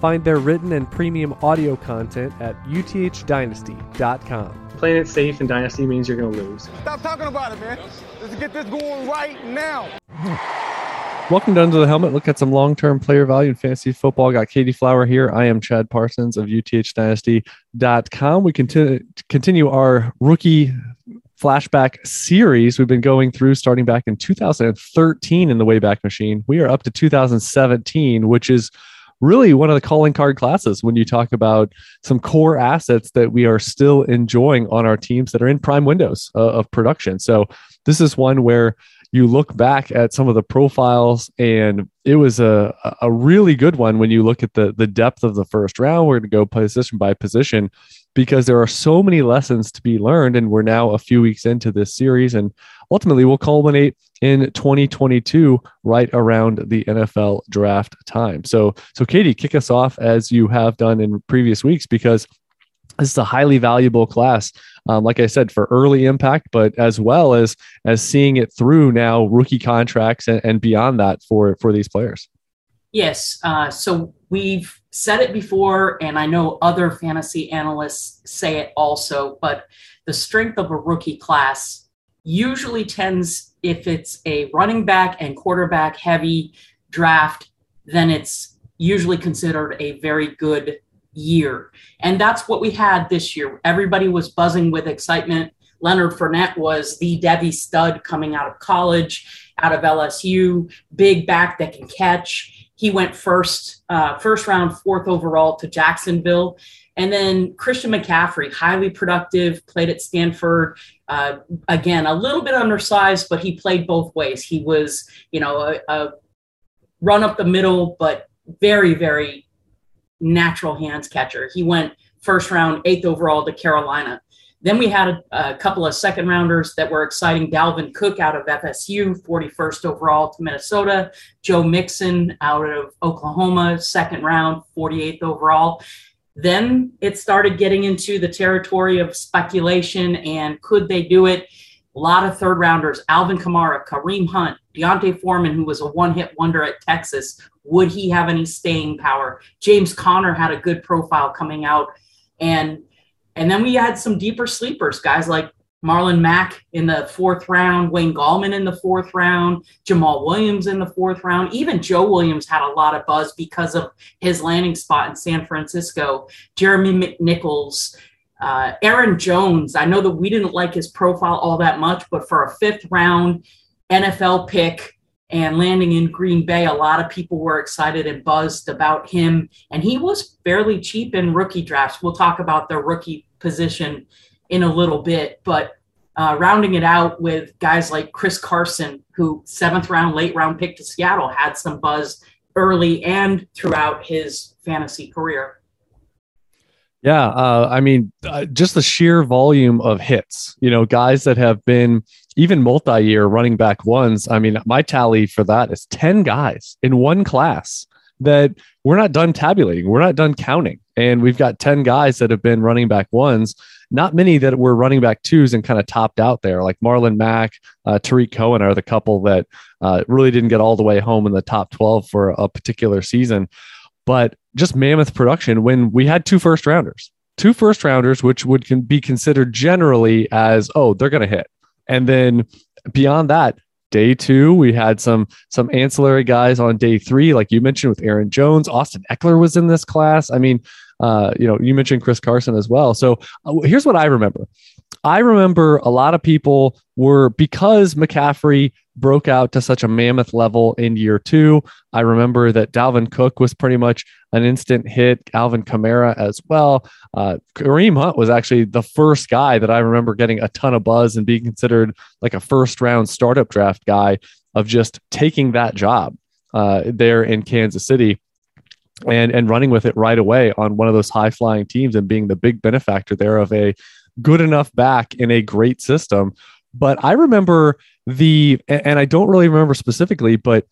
Find their written and premium audio content at uthdynasty.com. Playing it safe in Dynasty means you're going to lose. Stop talking about it, man. Let's get this going right now. Welcome to Under the Helmet. Look at some long term player value in fantasy football. Got Katie Flower here. I am Chad Parsons of uthdynasty.com. We continue, continue our rookie flashback series we've been going through starting back in 2013 in the Wayback Machine. We are up to 2017, which is really one of the calling card classes when you talk about some core assets that we are still enjoying on our teams that are in prime windows uh, of production. So this is one where you look back at some of the profiles and it was a, a really good one when you look at the the depth of the first round we're going to go position by position because there are so many lessons to be learned and we're now a few weeks into this series and ultimately will culminate in 2022 right around the NFL draft time. So so Katie kick us off as you have done in previous weeks because this is a highly valuable class um, like i said for early impact but as well as as seeing it through now rookie contracts and, and beyond that for for these players Yes. Uh, so we've said it before, and I know other fantasy analysts say it also, but the strength of a rookie class usually tends, if it's a running back and quarterback heavy draft, then it's usually considered a very good year. And that's what we had this year. Everybody was buzzing with excitement. Leonard Fournette was the Devy stud coming out of college, out of LSU, big back that can catch. He went first, uh, first round, fourth overall to Jacksonville. And then Christian McCaffrey, highly productive, played at Stanford. Uh, again, a little bit undersized, but he played both ways. He was, you know, a, a run up the middle, but very, very natural hands catcher. He went first round, eighth overall to Carolina. Then we had a, a, couple of second rounders that were exciting. Dalvin Cook out of FSU, 41st overall to Minnesota. Joe Mixon out of Oklahoma, second round, 48th overall. Then it started getting into the territory of speculation and could they do it? A lot of third rounders, Alvin Kamara, Kareem Hunt, D'Onta Foreman, who was a one hit wonder at Texas. Would he have any staying power? James Conner had a good profile coming out. And and then we had some deeper sleepers, guys like Marlon Mack in the fourth round, Wayne Gallman in the fourth round, Jamaal Williams in the fourth round. Even Joe Williams had a lot of buzz because of his landing spot in San Francisco. Jeremy McNichols, uh, Aaron Jones. I know that we didn't like his profile all that much, but for a fifth round NFL pick, and landing in Green Bay, a lot of people were excited and buzzed about him. And he was fairly cheap in rookie drafts. We'll talk about the rookie position in a little bit, but uh, rounding it out with guys like Chris Carson, who seventh round, late round pick to Seattle, had some buzz early and throughout his fantasy career. Yeah, uh, I mean, uh, just the sheer volume of hits. You know, guys that have been even multi-year running back ones. I mean, my tally for that is ten guys in one class that we're not done tabulating. We're not done counting, and we've got ten guys that have been running back ones. Not many that were running back twos and kind of topped out there, like Marlon Mack, uh, Tarik Cohen are the couple that uh, really didn't get all the way home in the top twelve for a particular season but just mammoth production when we had two first rounders, two first rounders, which would can be considered generally as, oh, they're going to hit. And then beyond that, day two, we had some, some ancillary guys on day three, like you mentioned with Aaron Jones, Austin Ekeler was in this class. I mean, uh, you know, you mentioned Chris Carson as well. So uh, here's what I remember. I remember a lot of people were because McCaffrey broke out to such a mammoth level in year two. I remember that Dalvin Cook was pretty much an instant hit, Alvin Kamara as well. Uh, Kareem Hunt was actually the first guy that I remember getting a ton of buzz and being considered like a first round startup draft guy of just taking that job uh, there in Kansas City. and and running with it right away on one of those high flying teams and being the big benefactor there of a good enough back in a great system. But I remember the, and I don't really remember specifically, but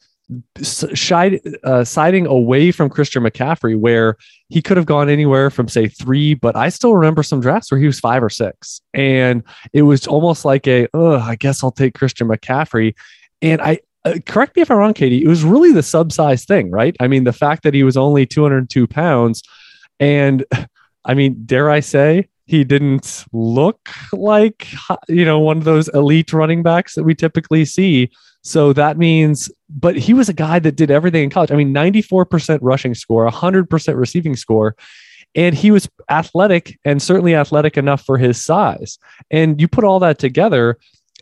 side, uh, siding away from Christian McCaffrey, where he could have gone anywhere from say three, but I still remember some drafts where he was five or six, and it was almost like a, oh, I guess I'll take Christian McCaffrey, and I. Uh, correct me if I'm wrong, Katie. It was really the subsize thing, right? I mean, the fact that he was only 202 pounds, and I mean, dare I say, he didn't look like you know one of those elite running backs that we typically see. So that means but he was a guy that did everything in college. I mean 94% rushing score 100% receiving score and he was athletic and certainly athletic enough for his size. And you put all that together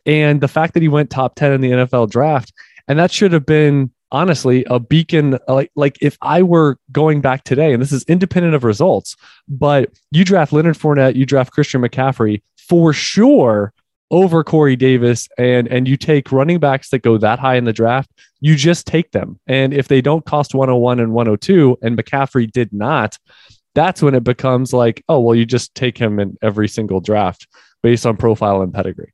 and the fact that he went top 10 in the NFL draft and that should have been honestly a beacon uh, like like if I were going back today, and this is independent of results, but you draft Leonard Fournette, you draft Christian McCaffrey for sure over Corey Davis, and and you take running backs that go that high in the draft, you just take them. And if they don't cost 101 and 102, and McCaffrey did not, that's when it becomes like, oh well, you just take him in every single draft based on profile and pedigree.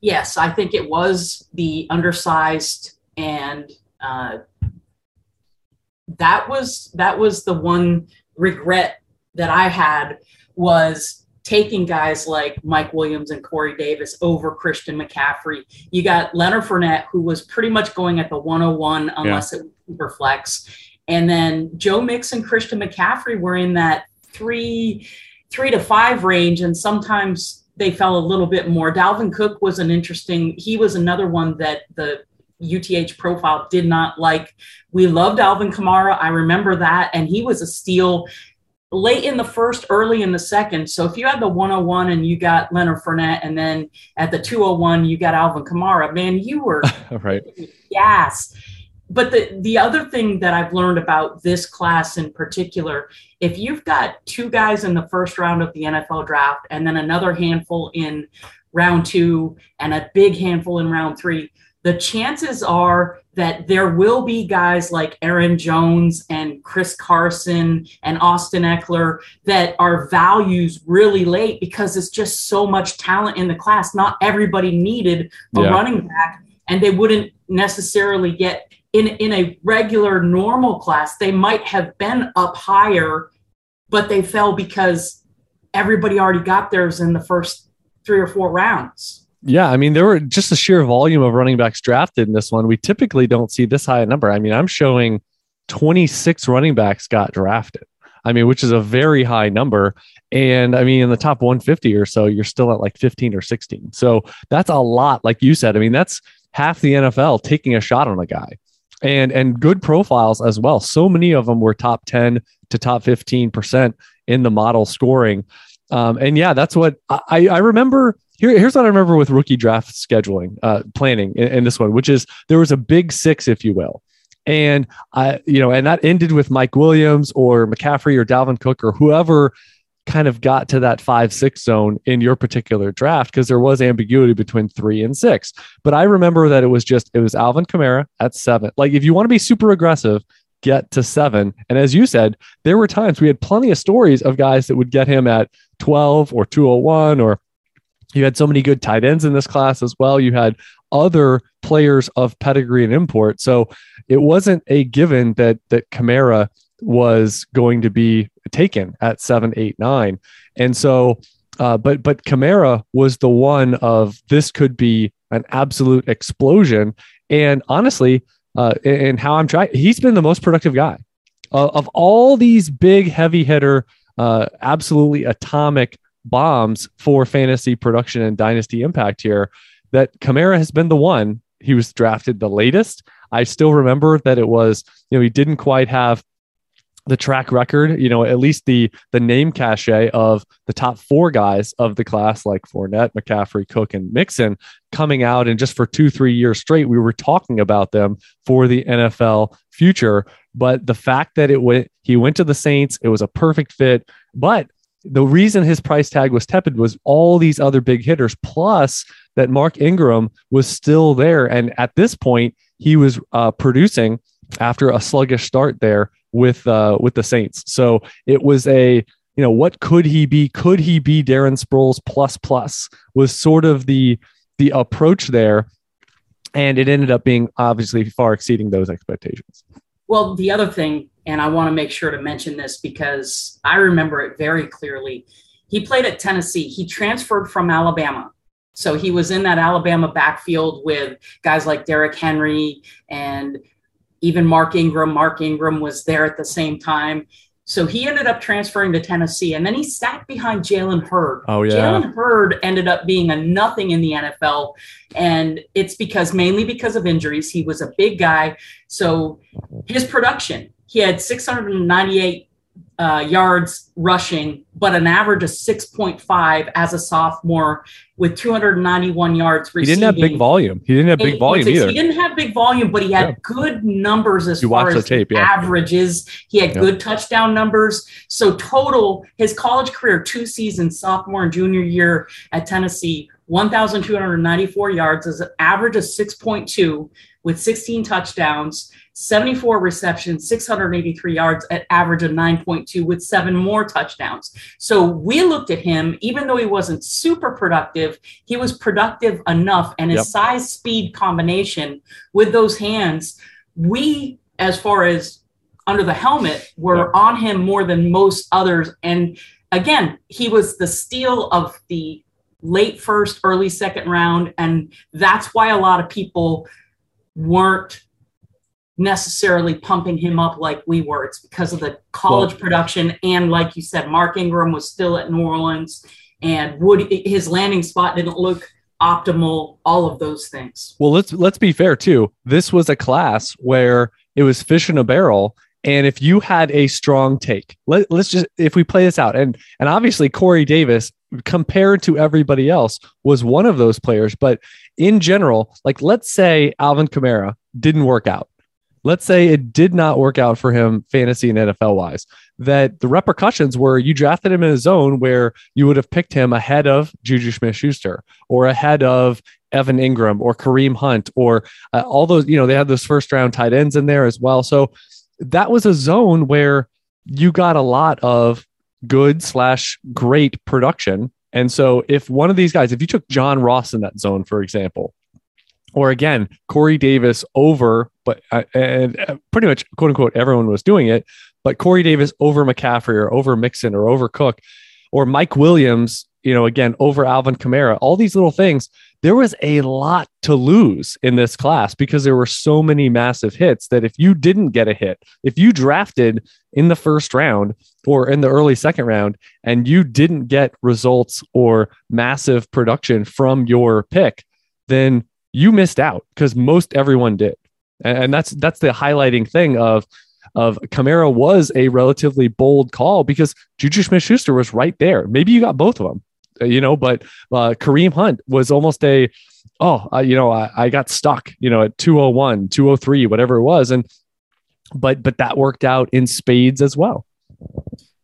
Yes, I think it was the undersized and uh, that was that was the one regret that I had was taking guys like Mike Williams and Corey Davis over Christian McCaffrey. You got Leonard Fournette, who was pretty much going at the 101 unless yeah. it was super flex. And then Joe Mixon Christian McCaffrey were in that three, three to five range. And sometimes they fell a little bit more. Dalvin Cook was an interesting, he was another one that the UTH profile did not like. We loved Alvin Kamara. I remember that. And he was a steal late in the first, early in the second. So if you had the 101 and you got Leonard Fournette, and then at the 201 you got Alvin Kamara, man, you were right. Yes. But the the other thing that I've learned about this class in particular, if you've got two guys in the first round of the NFL draft and then another handful in round two and a big handful in round three, the chances are that there will be guys like Aaron Jones and Chris Carson and Austin Ekeler that are values really late because it's just so much talent in the class. Not everybody needed a yeah. running back, and they wouldn't necessarily get in in a regular normal class. They might have been up higher, but they fell because everybody already got theirs in the first three or four rounds. Yeah, I mean, there were just the sheer volume of running backs drafted in this one. We typically don't see this high a number. I mean, I'm showing 26 running backs got drafted. I mean, which is a very high number. And I mean, in the top 150 or so, you're still at like 15 or 16. So that's a lot. Like you said, I mean, that's half the NFL taking a shot on a guy and, and good profiles as well. So many of them were top 10 to top 15% in the model scoring. Um, and yeah, that's what I, I remember here, here's what I remember with rookie draft scheduling, uh, planning in, in this one, which is there was a big six, if you will. And I, you know, and that ended with Mike Williams or McCaffrey or Dalvin Cook or whoever kind of got to that five six zone in your particular draft because there was ambiguity between three and six. But I remember that it was just it was Alvin Kamara at seven. Like if you want to be super aggressive, get to seven. And as you said, there were times we had plenty of stories of guys that would get him at 12 or 201 or you had so many good tight ends in this class as well. You had other players of pedigree and import. So it wasn't a given that that Kamara was going to be taken at seven, eight, nine. And so, uh, but but Kamara was the one of this could be an absolute explosion. And honestly, uh, and how I'm trying, he's been the most productive guy uh, of all these big heavy hitter, uh, absolutely atomic bombs for fantasy production and dynasty impact here that Kamara has been the one. He was drafted the latest. I still remember that it was, you know, he didn't quite have the track record, you know, at least the the name cachet of the top four guys of the class, like Fournette, McCaffrey, Cook, and Mixon, coming out, and just for two, three years straight, we were talking about them for the NFL future. But the fact that it went, he went to the Saints, it was a perfect fit. But the reason his price tag was tepid was all these other big hitters, plus that Mark Ingram was still there. And at this point, he was uh, producing after a sluggish start there with uh, with the Saints. So it was a you know what could he be? Could he be Darren Sproles plus plus? Was sort of the the approach there, and it ended up being obviously far exceeding those expectations. Well, the other thing, and I want to make sure to mention this because I remember it very clearly. He played at Tennessee. He transferred from Alabama. So he was in that Alabama backfield with guys like Derrick Henry and even Mark Ingram. Mark Ingram was there at the same time. So he ended up transferring to Tennessee, and then he sat behind Jalen Hurd. Oh yeah, Jalen Hurd ended up being a nothing in the NFL, and it's because mainly because of injuries. He was a big guy, so his production. He had 698 uh, yards rushing, but an average of 6.5 as a sophomore with 291 yards receiving. He didn't have big volume. He didn't have big volume either. He didn't have big volume, but he had yeah. good numbers as you far as tape, yeah. averages. He had yeah. good touchdown numbers. So total, his college career, two seasons, sophomore and junior year at Tennessee, 1,294 yards, is an average of 6.2 with 16 touchdowns 74 receptions, 683 yards at average of 9.2 with seven more touchdowns. So we looked at him, even though he wasn't super productive, he was productive enough. And his yep. size speed combination with those hands, we, as far as under the helmet, were yep. on him more than most others. And again, he was the steal of the late first, early second round. And that's why a lot of people weren't necessarily pumping him up like we were. It's because of the college well, production. And like you said, Mark Ingram was still at New Orleans and would his landing spot didn't look optimal, all of those things. Well, let's let's be fair too. This was a class where it was fish in a barrel. And if you had a strong take, let, let's just if we play this out, and and obviously Corey Davis compared to everybody else was one of those players, but in general, like let's say Alvin Kamara didn't work out let's say it did not work out for him fantasy and NFL wise, that the repercussions were you drafted him in a zone where you would have picked him ahead of Juju Smith Schuster or ahead of Evan Engram or Kareem Hunt or uh, all those, you know, they had those first round tight ends in there as well. So that was a zone where you got a lot of good slash great production. And so if one of these guys, if you took John Ross in that zone, for example, or again, Corey Davis over, but uh, and uh, pretty much quote unquote everyone was doing it, but Corey Davis over McCaffrey or over Mixon or over Cook or Mike Williams, you know, again, over Alvin Kamara, all these little things. There was a lot to lose in this class because there were so many massive hits that if you didn't get a hit, if you drafted in the first round or in the early second round and you didn't get results or massive production from your pick, then you missed out because most everyone did. And that's that's the highlighting thing of of Kamara was a relatively bold call because Juju Smith Schuster was right there. Maybe you got both of them, uh, you know, but uh, Kareem Hunt was almost a, oh, uh, you know, I, I got stuck, you know, at 201, 203, whatever it was. And, but, but that worked out in spades as well.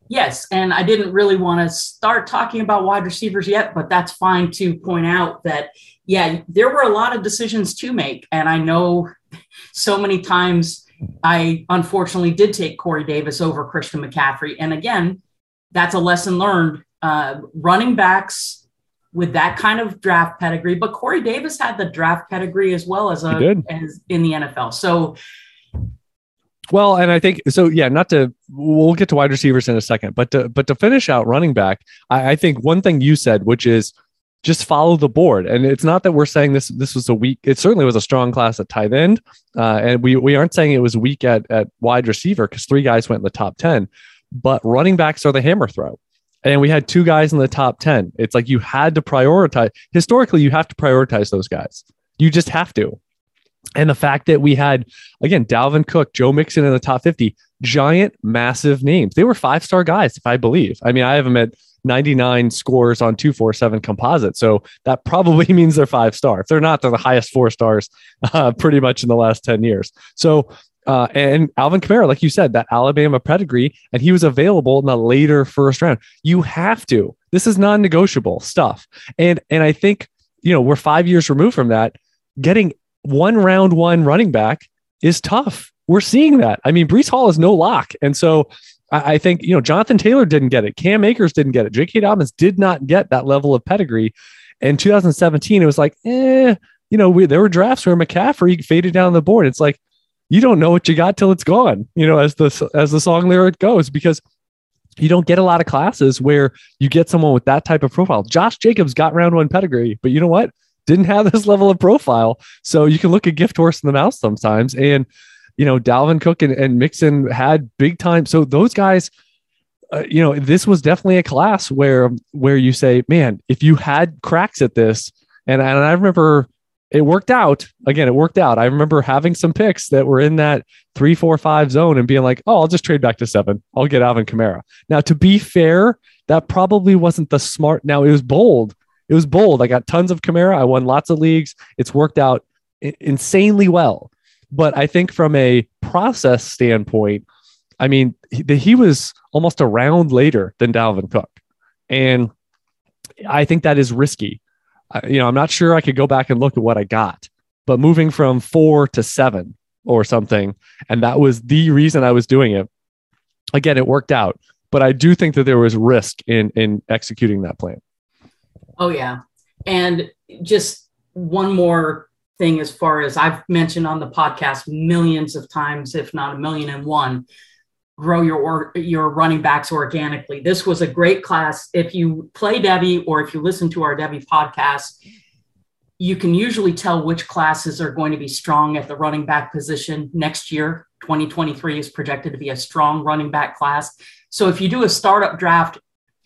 Yes. And I didn't really want to start talking about wide receivers yet, but that's fine to point out that yeah, there were a lot of decisions to make. And I know so many times I unfortunately did take Corey Davis over Christian McCaffrey. And again, that's a lesson learned. Uh, running backs with that kind of draft pedigree, but Corey Davis had the draft pedigree as well as a as in the NFL. So well, and I think so. Yeah, not to. We'll get to wide receivers in a second, but to but to finish out running back, I, I think one thing you said, which is just follow the board. And it's not that we're saying this this was a weak. It certainly was a strong class at tight end, uh, and we we aren't saying it was weak at at wide receiver because three guys went in the top ten. But running backs are the hammer throw, and we had two guys in the top ten. It's like you had to prioritize. Historically, you have to prioritize those guys. You just have to. And the fact that we had again Dalvin Cook, Joe Mixon in the top fifty, giant, massive names. They were five star guys, if I believe. I mean, I have them at 99 scores on 247 composite. So that probably means they're five star. If they're not, they're the highest four stars uh, pretty much in the last 10 years. So, uh, and Alvin Kamara, like you said, that Alabama pedigree, and he was available in the later first round. You have to. This is non negotiable stuff. And, and I think, you know, we're five years removed from that. Getting one round one running back is tough we're seeing that. I mean, Breece Hall is no lock. And so I, I think, you know, Jonathan Taylor didn't get it. Cam Akers didn't get it. J.K. Dobbins did not get that level of pedigree. In 2017, it was like, eh, you know, we, there were drafts where McCaffrey faded down the board. It's like, you don't know what you got till it's gone, you know, as the, as the song lyric goes, because you don't get a lot of classes where you get someone with that type of profile. Josh Jacobs got round one pedigree, but you know what? Didn't have this level of profile. So you can look a gift horse in the mouth sometimes. And, you know, Dalvin Cook and, and Mixon had big time. So those guys, uh, you know, this was definitely a class where where you say, man, if you had cracks at this, and, and I remember it worked out. Again, it worked out. I remember having some picks that were in that three, four, five zone and being like, oh, I'll just trade back to seven. I'll get Alvin Kamara. Now, to be fair, that probably wasn't the smart. Now it was bold. It was bold. I got tons of Kamara. I won lots of leagues. It's worked out insanely well. But I think from a process standpoint, I mean, he, he was almost a round later than Dalvin Cook. And I think that is risky you know, I'm not sure I could go back and look at what I got, but moving from four to seven or something, and that was the reason I was doing it. Again, it worked out, but I do think that there was risk in in executing that plan. Oh yeah, and just one more thing, as far as I've mentioned on the podcast millions of times, if not a million and one, grow your or, your running backs organically. This was a great class. If you play Devy or if you listen to our Devy podcast, you can usually tell which classes are going to be strong at the running back position next year. 2023 is projected to be a strong running back class. So if you do a startup draft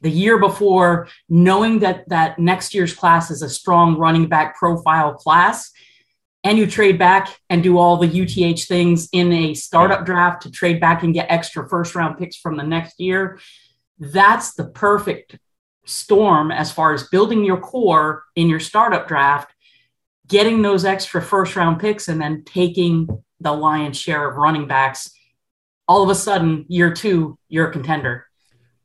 the year before, knowing that that next year's class is a strong running back profile class, and you trade back and do all the UTH things in a startup draft to trade back and get extra first round picks from the next year, that's the perfect storm as far as building your core in your startup draft, getting those extra first round picks, and then taking the lion's share of running backs. All of a sudden, year two, you're a contender.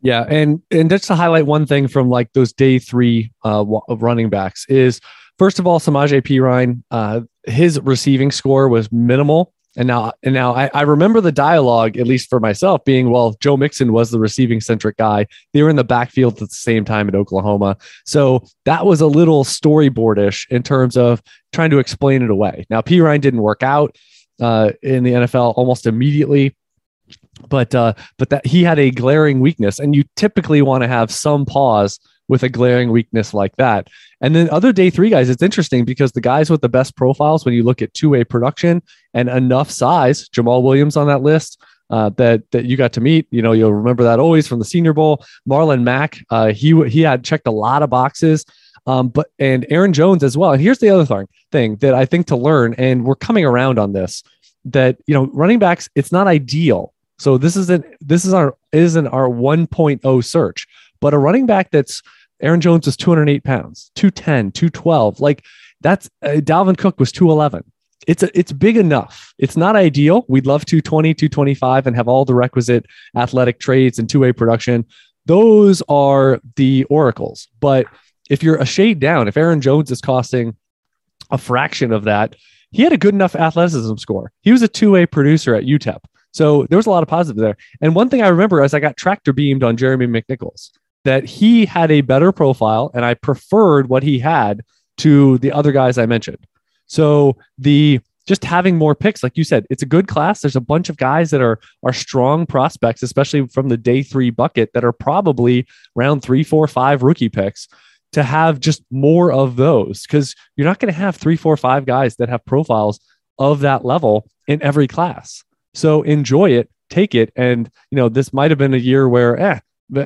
Yeah, and and just to highlight one thing from like those day three uh, running backs is first of all, Samaje Perine, uh, his receiving score was minimal. And now, and now I, I, remember the dialogue, at least for myself, being, well, Joe Mixon was the receiving centric guy. They were in the backfield at the same time in Oklahoma. So that was a little storyboardish in terms of trying to explain it away. Now, Perine didn't work out uh, in the NFL almost immediately but uh, but that he had a glaring weakness, and you typically want to have some pause with a glaring weakness like that. And then other day three guys, it's interesting because the guys with the best profiles, when you look at two way production and enough size, Jamaal Williams on that list. Uh, that that you got to meet, you know, you'll remember that always from the Senior Bowl. Marlon Mack, uh, he he had checked a lot of boxes, um, but and Aaron Jones as well. And here's the other thing thing that I think to learn, and we're coming around on this, that you know, running backs, it's not ideal. So this isn't this is our isn't our 1.0 search, but a running back that's Aaron Jones was 208 pounds, 210, 212. Like that's uh, Dalvin Cook was 211. It's a, it's big enough. It's not ideal. We'd love 220, 225 and have all the requisite athletic traits and two-way production. Those are the oracles. But if you're a shade down, if Aaron Jones is costing a fraction of that, he had a good enough athleticism score. He was a two-way producer at UTEP. So there was a lot of positive there. And one thing I remember as I got tractor beamed on Jeremy McNichols that he had a better profile and I preferred what he had to the other guys I mentioned. So the just having more picks, like you said, it's a good class. There's a bunch of guys that are are strong prospects, especially from the day three bucket, that are probably round three, four, five rookie picks. To have just more of those, because you're not going to have three, four, five guys that have profiles of that level in every class. So enjoy it, take it, and you know this might have been a year where, eh,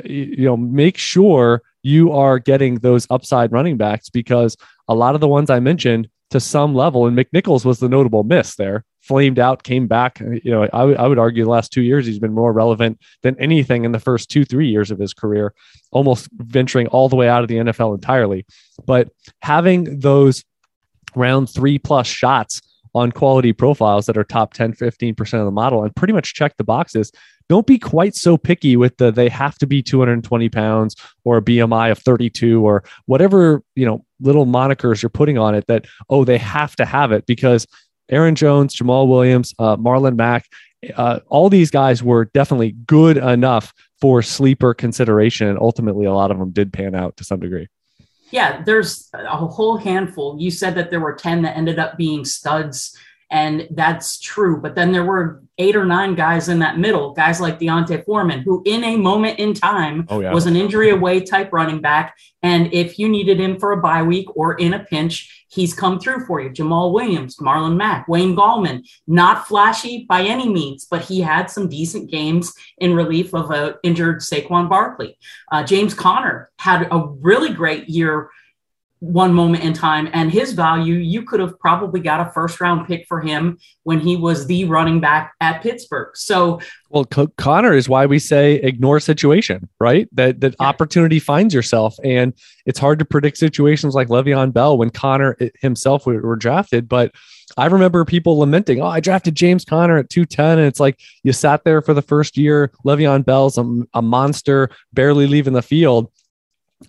you know, make sure you are getting those upside running backs because a lot of the ones I mentioned to some level, and McNichols was the notable miss there, flamed out, came back. You know, I, w- I would argue the last two years he's been more relevant than anything in the first two, three years of his career, almost venturing all the way out of the NFL entirely. But having those round three plus shots on quality profiles that are top 10, 15% of the model and pretty much check the boxes don't be quite so picky with the they have to be 220 pounds or a BMI of 32 or whatever, you know, little monikers you're putting on it that, oh, they have to have it because Aaron Jones, Jamaal Williams, uh, Marlon Mack, uh, all these guys were definitely good enough for sleeper consideration. And ultimately, a lot of them did pan out to some degree. Yeah, there's a whole handful. You said that there were 10 that ended up being studs, and that's true. But then there were eight or nine guys in that middle, guys like D'Onta Foreman, who in a moment in time Oh, yeah. was an injury away type running back. And if you needed him for a bye week or in a pinch, he's come through for you. Jamaal Williams, Marlon Mack, Wayne Gallman, not flashy by any means, but he had some decent games in relief of a injured Saquon Barkley. Uh, James Conner had a really great year one moment in time and his value you could have probably got a first round pick for him when he was the running back at Pittsburgh. So Well, Co- Conner is why we say ignore situation, right? That that Yeah. opportunity finds yourself, and it's hard to predict situations like Le'Veon Bell when Conner eh, himself were, were drafted. But I remember people lamenting, "Oh, I drafted James Conner at two ten, and it's like you sat there for the first year. Le'Veon Bell's a, a monster, barely leaving the field."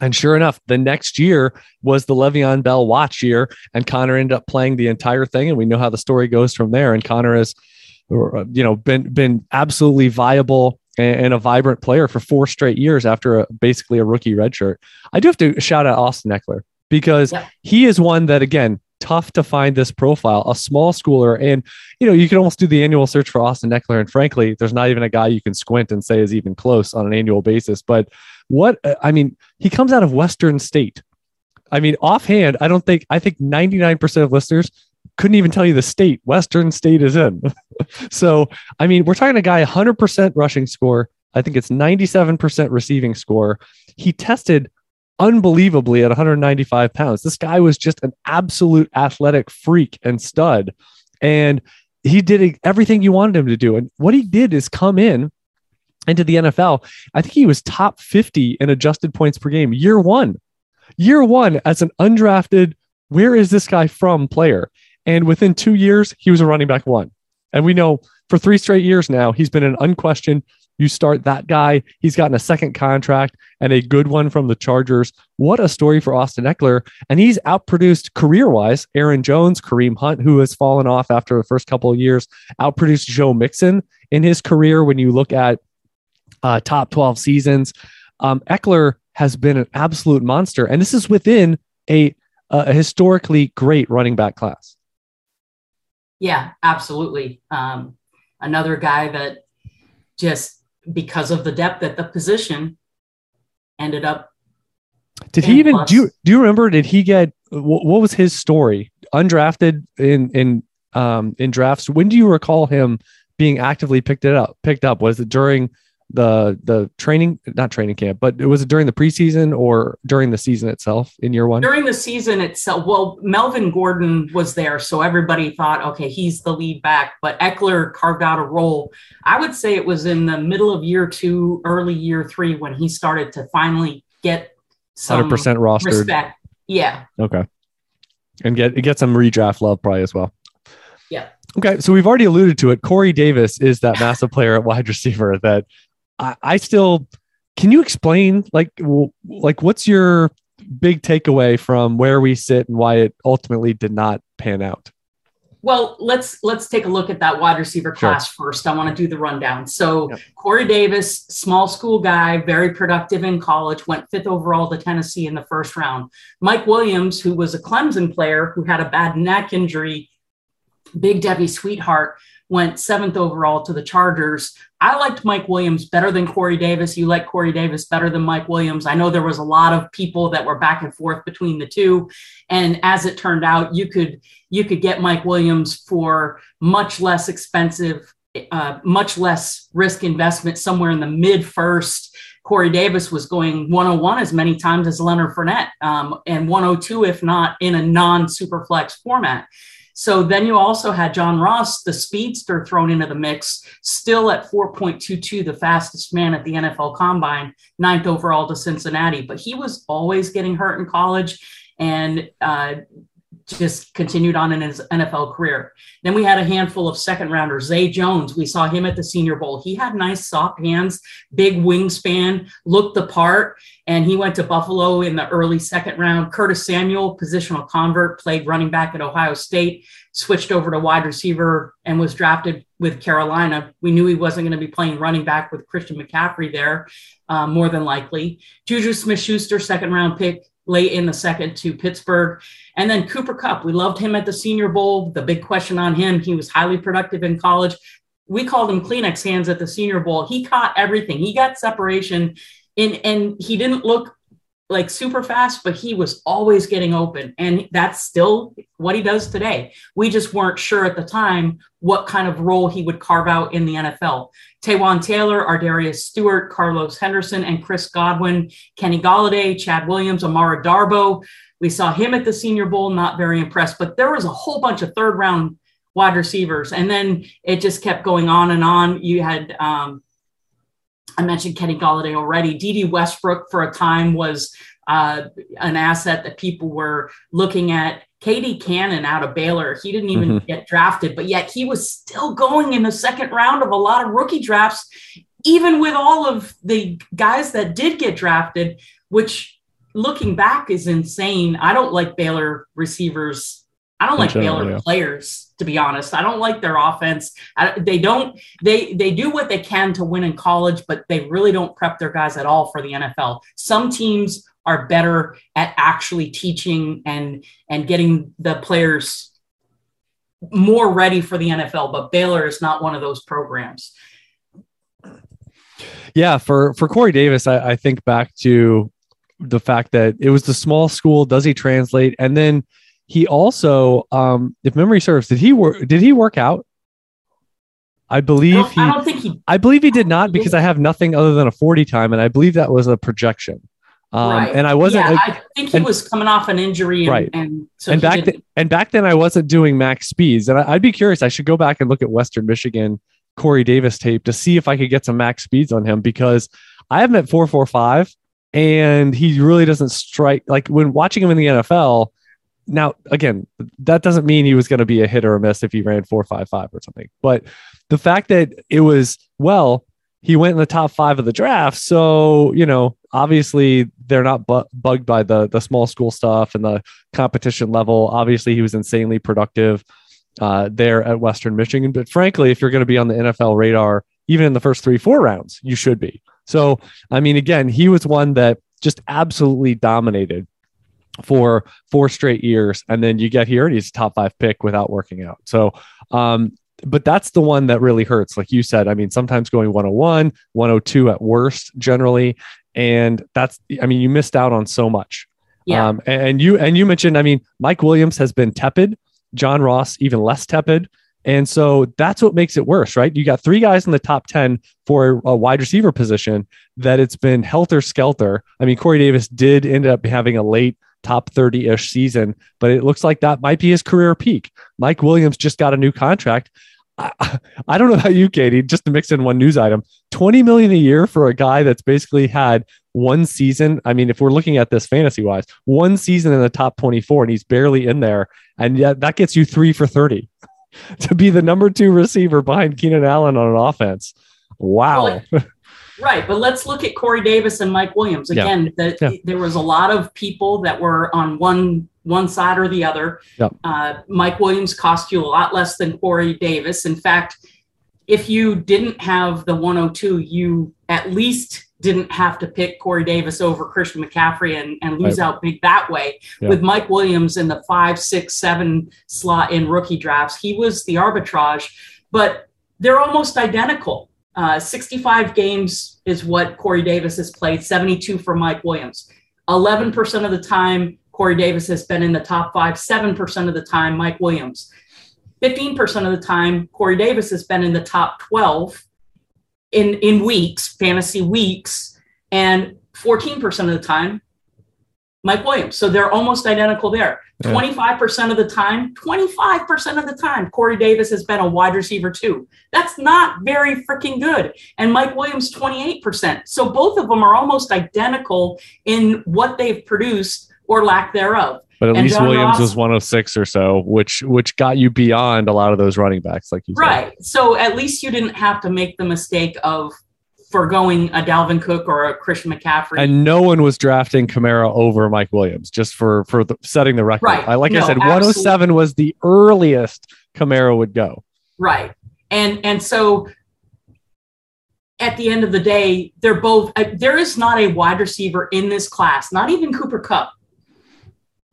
And sure enough, the next year was the Le'Veon Bell watch year, and Conner ended up playing the entire thing. And we know how the story goes from there. And Conner is or uh, you know been been absolutely viable and, and a vibrant player for four straight years after a, basically a rookie redshirt. I do have to shout out Austin Ekeler because Yeah. he is one that again tough to find this profile, a small schooler, and you know you can almost do the annual search for Austin Ekeler, and frankly, there's not even a guy you can squint and say is even close on an annual basis. But what uh, I mean, he comes out of Western State. I mean, offhand, I don't think I think 99% of listeners couldn't even tell you the state Western State is in. so, I mean, we're talking a guy 100% rushing score. I think it's 97% receiving score. He tested unbelievably at 195 pounds. This guy was just an absolute athletic freak and stud. And he did everything you wanted him to do. And what he did is come in into the NFL. I think he was top 50 in adjusted points per game year one. Year one as an undrafted, where is this guy from player? And within two years, he was a running back one. And we know for three straight years now, he's been an unquestioned. You start that guy. He's gotten a second contract and a good one from the Chargers. What a story for Austin Ekeler. And he's outproduced career wise Aaron Jones, Kareem Hunt, who has fallen off after the first couple of years, outproduced Joe Mixon in his career when you look at uh, top 12 seasons. Um, Ekeler has been an absolute monster. And this is within a, a historically great running back class. Yeah, absolutely. Um, another guy that just because of the depth at the position ended up. Did he even plus- do? You, do you remember? Did he get what, what was his story? Undrafted in in um, in drafts. When do you recall him being actively picked it up? Picked up was it during the the training, not training camp, but it was during the preseason or during the season itself in year one? During the season itself, well, Melvin Gordon was there, so everybody thought, okay, he's the lead back. But Ekeler carved out a role. I would say it was in the middle of year two, early year three, when he started to finally get some Hundred percent rostered. respect. Yeah, Okay. And get get some redraft love probably as well. Yeah. Okay. So we've already alluded to it. Corey Davis is that massive player at wide receiver that I, I still can you explain like like what's your big takeaway from where we sit and why it ultimately did not pan out? Well, let's let's take a look at that wide receiver Sure. class first. I want to do the rundown. So Yep. Corey Davis, small school guy, very productive in college, went fifth overall to Tennessee in the first round. Mike Williams, who was a Clemson player who had a bad neck injury, Big Devy Sweetheart, went seventh overall to the Chargers. I liked Mike Williams better than Corey Davis. You like Corey Davis better than Mike Williams. I know there was a lot of people that were back and forth between the two. And as it turned out, you could you could get Mike Williams for much less expensive, uh, much less risk investment, somewhere in the mid first. Corey Davis was going 101 as many times as Leonard Fournette, um, and 102 if not in a non superflex format. So then you also had John Ross, the speedster, thrown into the mix, still at 4.22, the fastest man at the NFL Combine, ninth overall to Cincinnati. But he was always getting hurt in college, and uh, just continued on in his NFL career. Then we had a handful of second rounders. Zay Jones, we saw him at the Senior Bowl. He had nice soft hands, big wingspan, looked the part, and he went to Buffalo in the early second round. Curtis Samuel, positional convert, played running back at Ohio State, switched over to wide receiver, and was drafted with Carolina. We knew he wasn't going to be playing running back with Christian McCaffrey there, uh, more than likely. Juju Smith Schuster, second round pick late in the second to Pittsburgh. And then Cooper Kupp, we loved him at the Senior Bowl. The big question on him, he was highly productive in college. We called him Kleenex hands at the Senior Bowl. He caught everything. He got separation and and he didn't look like super fast, but he was always getting open. And that's still what he does today. We just weren't sure at the time what kind of role he would carve out in the NFL. Taywan Taylor, Ardarius Stewart, Carlos Henderson, and Chris Godwin, Kenny Golladay, Chad Williams, Amara Darboh. We saw him at the Senior Bowl, not very impressed, but there was a whole bunch of third round wide receivers. And then it just kept going on and on. You had, um, I mentioned Kenny Golladay already. Dede Westbrook for a time was uh, an asset that people were looking at. KD Cannon out of Baylor, he didn't even mm-hmm. get drafted, but yet he was still going in the second round of a lot of rookie drafts, even with all of the guys that did get drafted, which looking back is insane. I don't like Baylor receivers. I don't like Baylor yeah. players, to be honest. I don't like their offense. I, they don't. They they do what they can to win in college, but they really don't prep their guys at all for the NFL. Some teams are better at actually teaching and and getting the players more ready for the NFL. But Baylor is not one of those programs. Yeah, for for Corey Davis, I, I think back to the fact that it was the small school. Does he translate? And then he also, um, if memory serves, did he work? Did he work out? I believe I he. I don't think he. I believe he did not because I have nothing other than a forty time, and I believe that was a projection. Um, right. And I wasn't. Yeah, I think he and, was coming off an injury, and, right? And, so and back then, and back then, I wasn't doing max speeds, and I, would be curious. I should go back and look at Western Michigan Corey Davis tape to see if I could get some max speeds on him because I have him at four four five, and he really doesn't strike like when watching him in the NFL. Now, again, that doesn't mean he was going to be a hit or a miss if he ran four five five or something, but the fact that it was well he went in the top five of the draft. So, you know, obviously they're not bu- bugged by the, the small school stuff and the competition level. Obviously, he was insanely productive uh, there at Western Michigan. But frankly, if you're going to be on the NFL radar, even in the first three, four rounds, you should be. So, I mean, again, he was one that just absolutely dominated for four straight years. And then you get here and he's a top five pick without working out. So, um, but that's the one that really hurts. Like you said, I mean, sometimes going 101, 102 at worst, generally. And that's, I mean, you missed out on so much. Yeah. Um, and you, and you mentioned, I mean, Mike Williams has been tepid, John Ross, even less tepid. And so that's what makes it worse, right? You got three guys in the top 10 for a wide receiver position that it's been helter skelter. I mean, Corey Davis did end up having a late top 30 ish season, but it looks like that might be his career peak. Mike Williams just got a new contract. I, I don't know about you, Katie, just to mix in one news item 20 million a year for a guy that's basically had one season. I mean, if we're looking at this fantasy wise, one season in the top 24 and he's barely in there. And yet that gets you three for 30 to be the number two receiver behind Keenan Allen on an offense. Wow. Well, right. But let's look at Corey Davis and Mike Williams. Again, yeah. The, yeah. there was a lot of people that were on one one side or the other. Yep. Uh, Mike Williams cost you a lot less than Corey Davis. In fact, if you didn't have the 102, you at least didn't have to pick Corey Davis over Christian McCaffrey and, and lose right. out big that way. With Mike Williams in the five, six, seven slot in rookie drafts, he was the arbitrage, but they're almost identical. Uh, 65 games is what Corey Davis has played, 72 for Mike Williams. 11% of the time, Corey Davis has been in the top five, 7% of the time, Mike Williams. 15% of the time, Corey Davis has been in the top 12 in, in weeks, fantasy weeks, and 14% of the time, Mike Williams. So they're almost identical there. Yeah. 25% of the time, 25% of the time, Corey Davis has been a wide receiver too. That's not very freaking good. And Mike Williams, 28%. So both of them are almost identical in what they've produced or lack thereof. But at And least John Williams Ross- was 106 or so, which which got you beyond a lot of those running backs, like you said. Right. So at least you didn't have to make the mistake of foregoing a Dalvin Cook or a Christian McCaffrey. And no one was drafting Kamara over Mike Williams, just for for the, setting the record. Right. I like I said, 107 was the earliest Kamara would go. Right. And and so at the end of the day, they're both uh, there is not a wide receiver in this class, not even Cooper Kupp.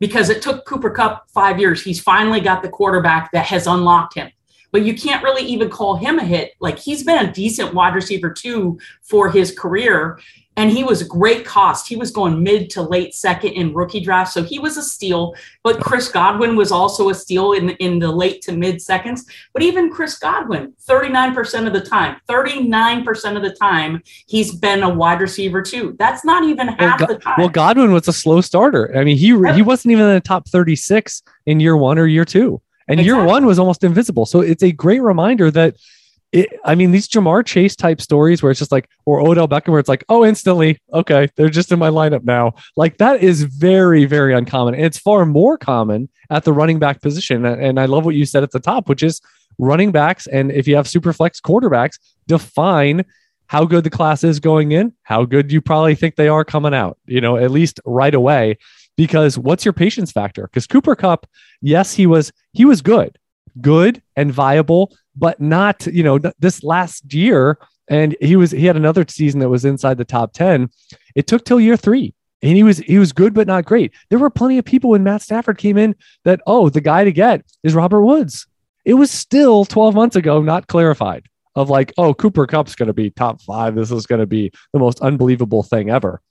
Because it took Cooper Kupp 5 years. He's finally got the quarterback that has unlocked him. But you can't really even call him a hit. Like he's been a decent wide receiver too for his career and he was great cost. He was going mid to late second in rookie draft, so he was a steal. But Chris Godwin was also a steal in in the late to mid seconds. But even Chris Godwin, 39% of the time, 39% of the time, he's been a wide receiver too. That's not even half Go- the time. Well, Godwin was a slow starter. I mean, he he wasn't even in the top 36 in year one or year two, and year one was almost invisible. So it's a great reminder that. It, I mean, these Ja'Marr Chase type stories where it's just like, or Odell Beckham, where it's like, oh, instantly, okay, they're just in my lineup now. Like that is very, very uncommon. And it's far more common at the running back position. And I love what you said at the top, which is running backs. And if you have super flex quarterbacks, define how good the class is going in, how good you probably think they are coming out, you know, at least right away. Because what's your patience factor? Because Cooper Kupp, yes, he was he was good, good and viable, but not, you know, this last year. And he was he had another season that was inside the top 10. It took till year three. And he was he was good, but not great. There were plenty of people when Matt Stafford came in that, oh, the guy to get is Robert Woods. It was still 12 months ago, not clarified of like, oh, Cooper Kupp's going to be top five. This is going to be the most unbelievable thing ever.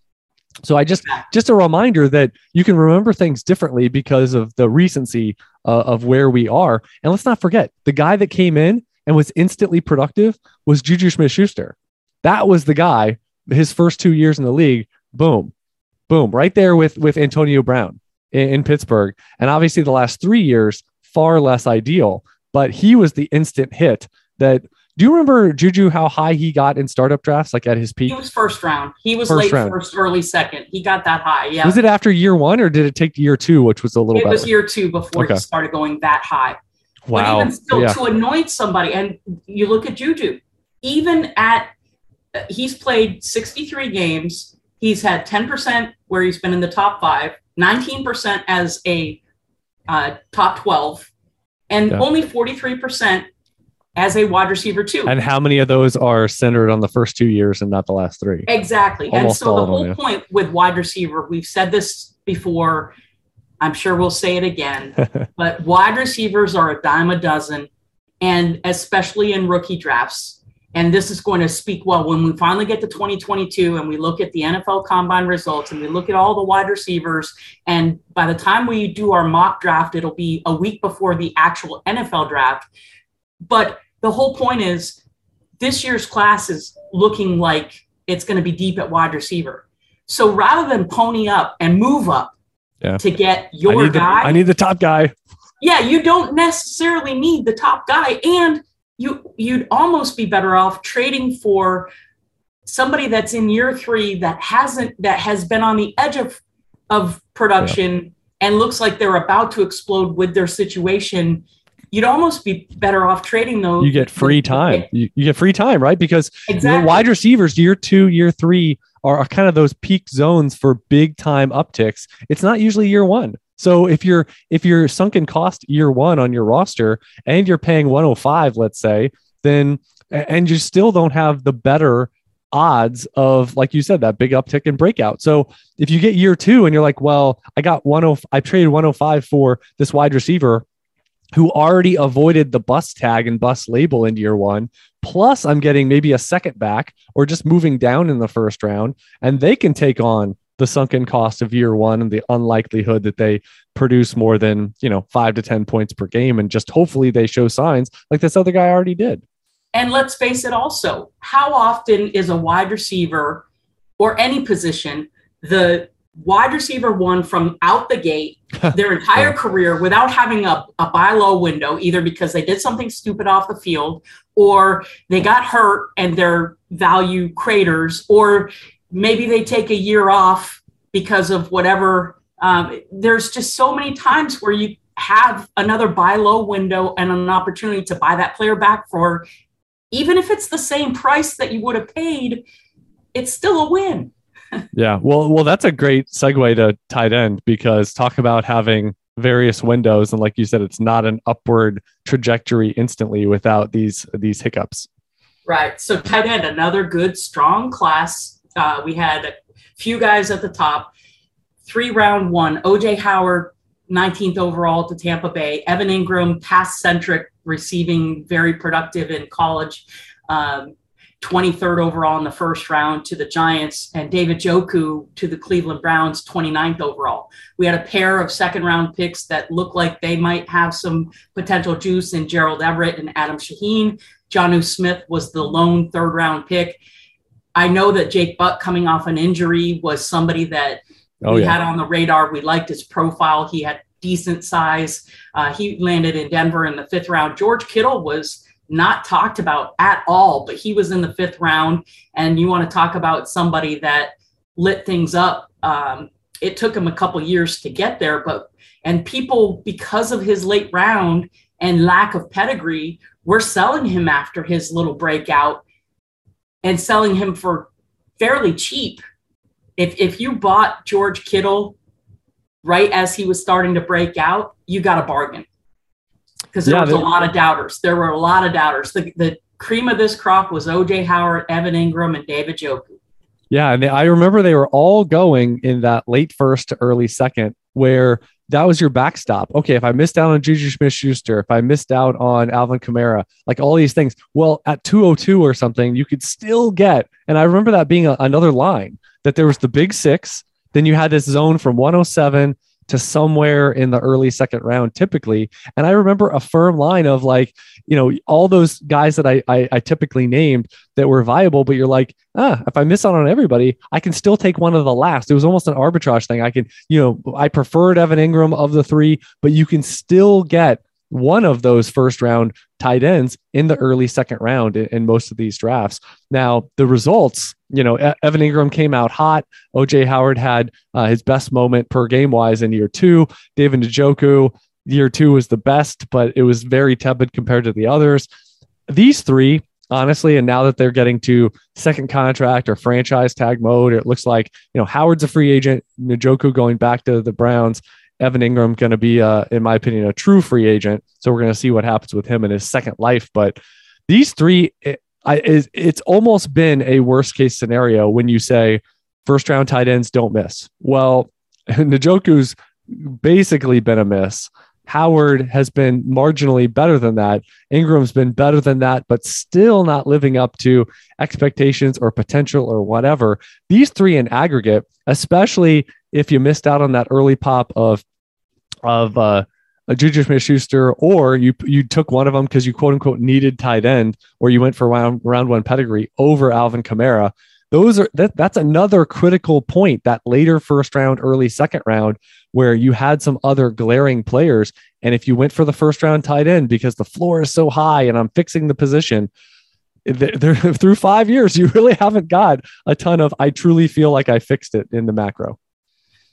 So I just just a reminder that you can remember things differently because of the recency uh, of where we are. And let's not forget the guy that came in and was instantly productive was Juju Smith-Schuster. That was the guy. His first two years in the league, boom, boom, right there with with Antonio Brown in, in Pittsburgh. And obviously the last three years far less ideal, but he was the instant hit that. Do you remember Juju how high he got in startup drafts, like at his peak? he was first round. He was First late round. first, early second. He got that high. Yeah. Was it after year one or did it take year two, which was a little bit? it better? was year two before Okay. he started going that high. wow. But even still, yeah. to anoint somebody, and you look at Juju, even at he's played 63 games. He's had 10% where he's been in the top five, 19% as a uh, top 12, and Yeah. only 43% as a wide receiver, too. And how many of those are centered on the first two years and not the last three? Exactly. and so the of them, whole yeah. point with wide receiver, we've said this before. I'm sure we'll say it again, but wide receivers are a dime a dozen, and especially in rookie drafts. And this is going to speak well when we finally get to 2022 and we look at the NFL combine results and we look at all the wide receivers. And by the time we do our mock draft, it'll be a week before the actual NFL draft. But the whole point is this year's class is looking like it's going to be deep at wide receiver. So rather than pony up and move up Yeah. to get I your the, guy, I need the top guy. yeah, you don't necessarily need the top guy, and you you'd almost be better off trading for somebody that's in year three that hasn't that has been on the edge of of production and looks like they're about to explode with their situation. You'd almost be better off trading those. You get free time. You, you get free time, right? Because Exactly. wide receivers, year two, year three, are, are kind of those peak zones for big time upticks. It's not usually year one. So if you're if you're sunken cost year one on your roster and you're paying 105, let's say, then and you still don't have the better odds of like you said that big uptick and breakout. So if you get year two and you're like, well, I got 10 I traded 105 for this wide receiver who already avoided the bus tag and bus label in year one. Plus, I'm getting maybe a second back or just moving down in the first round, and they can take on the sunken cost of year one and the unlikelihood that they produce more than you know five to ten points per game, and just hopefully they show signs like this other guy already did. And let's face it also, how often is a wide receiver or any position the wide receiver one from out the gate their entire career without having a, a buy low window, either because they did something stupid off the field or they got hurt and their value craters, or maybe they take a year off because of whatever Um, there's just so many times where you have another buy low window and an opportunity to buy that player back for, even if it's the same price that you would have paid, it's still a win. Yeah. Well, well, that's a great segue to tight end because talk about having various windows and like you said it's not an upward trajectory instantly without these these hiccups. Right so tight end another good strong class. Uh, we had a few guys at the top. Three round one oj howard 19th overall to tampa bay. Evan Engram pass centric receiving very productive in college. Um, 23rd overall in the first round to the Giants, and David Njoku to the Cleveland Browns, 29th overall. We had a pair of second round picks that looked like they might have some potential juice in Gerald Everett and Adam Shaheen. Jonnu Smith was the lone third round pick. I know that Jake Butt coming off an injury was somebody that oh, we yeah. had on the radar. We liked his profile. He had decent size. Uh, he landed in Denver in the fifth round. George Kittle was not talked about at all, but he was in the fifth round. And you want to talk about somebody that lit things up. Um, it took him a couple years to get there, but and people, because of his late round and lack of pedigree, were selling him after his little breakout and selling him for fairly cheap. If if you bought George Kittle right as he was starting to break out, you got a bargain because there yeah, was a lot of doubters. There were a lot of doubters. The, the cream of this crop was OJ Howard, Evan Engram, and David Njoku. Yeah, and I remember they were all going in that late first to early second, where that was your backstop. Okay, if I missed out on Juju Smith Schuster, if I missed out on Alvin Kamara, like all these things, well, at 202 or something, you could still get, and I remember that being a, another line that there was the big six, then you had this zone from 107 to somewhere in the early second round typically. And I remember a firm line of like, you know, all those guys that I, I, I typically named that were viable, but you're like, ah, if I miss out on everybody, I can still take one of the last. It was almost an arbitrage thing. I can, you know, I preferred Evan Engram of the three, but you can still get one of those first round tight ends in the early second round in, in, most of these drafts. Now, the results, you know, Evan Engram came out hot. OJ Howard had uh, his best moment per game wise in year two. David Njoku, year two was the best, but it was very tepid compared to the others. These three, honestly, and now that they're getting to second contract or franchise tag mode, it looks like, you know, Howard's a free agent, Njoku going back to the Browns. Evan Engram going to be, uh, in my opinion, a true free agent. So we're going to see what happens with him in his second life. But these three, it, I, it's almost been a worst case scenario when you say first round tight ends don't miss. Well, Njoku's basically been a miss. Howard has been marginally better than that. Engram's been better than that, but still not living up to expectations or potential or whatever. These three in aggregate, especially if you missed out on that early pop of of uh, a Juju Smith Schuster, or you you took one of them because you quote unquote needed tight end, or you went for round round one pedigree over Alvin Kamara. Those are that that's another critical point. That later first round, early second round, where you had some other glaring players, and if you went for the first round tight end because the floor is so high and I'm fixing the position, there, through five years, you really haven't got a ton of. I truly feel like I fixed it in the macro.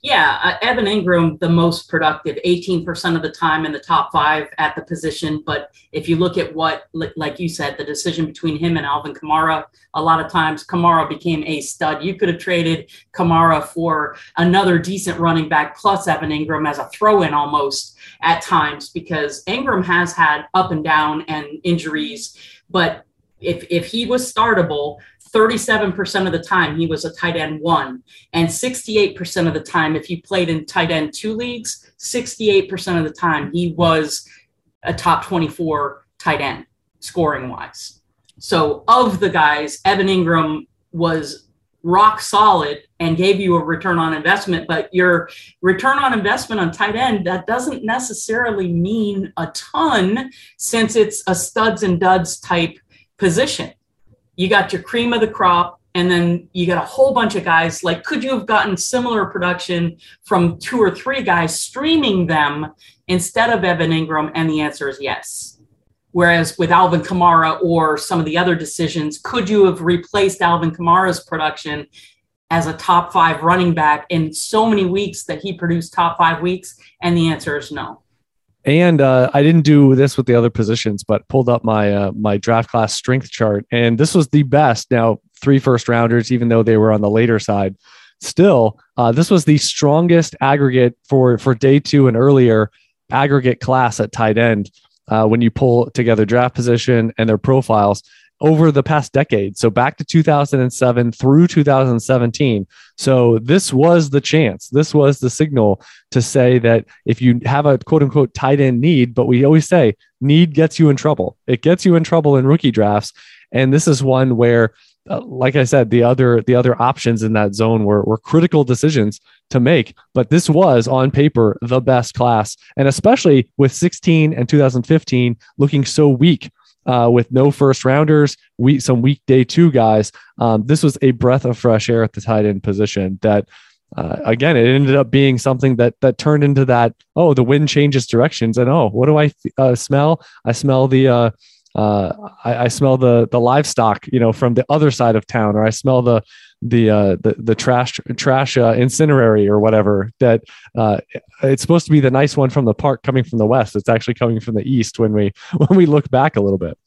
Yeah, uh, Evan Engram, the most productive, 18% of the time in the top five at the position. But if you look at what, like you said, the decision between him and Alvin Kamara, a lot of times Kamara became a stud. You could have traded Kamara for another decent running back plus Evan Engram as a throw in almost at times because Engram has had up and down and injuries. But if, if he was startable, 37% of the time he was a tight end one. And 68% of the time if he played in tight end two leagues 68% of the time he was a top 24 tight end scoring wise so of the guys evan Engram was rock solid and gave you a return on investment but your return on investment on tight end that doesn't necessarily mean a ton since it's a studs and duds type position you got your cream of the crop and then you got a whole bunch of guys like could you have gotten similar production from two or three guys streaming them instead of evan engram and the answer is yes whereas with alvin kamara or some of the other decisions could you have replaced alvin kamara's production as a top five running back in so many weeks that he produced top five weeks? And the answer is no. And uh, I didn't do this with the other positions, but pulled up my uh, my draft class strength chart, and this was the best. Now three first rounders, even though they were on the later side, still uh, this was the strongest aggregate for for day two and earlier aggregate class at tight end uh, when you pull together draft position and their profiles over the past decade. So back to 2007 through 2017. So this was the chance. This was the signal to say that if you have a quote unquote tight end need, but we always say need gets you in trouble. It gets you in trouble in rookie drafts. And this is one where, uh, like I said, the other the other options in that zone were, were critical decisions to make. But this was on paper the best class, and especially with 16 and 2015 looking so weak uh, with no first rounders, we some weekday two guys. Um, this was a breath of fresh air at the tight end position. That uh, again, it ended up being something that that turned into that. Oh, the wind changes directions, and oh, what do I uh, smell? I smell the. Uh, uh, I, I, smell the the livestock, you know, from the other side of town, or I smell the the uh, the, the trash trash uh, incinerary or whatever. That uh, it's supposed to be the nice one from the park coming from the west. It's actually coming from the east when we when we look back a little bit.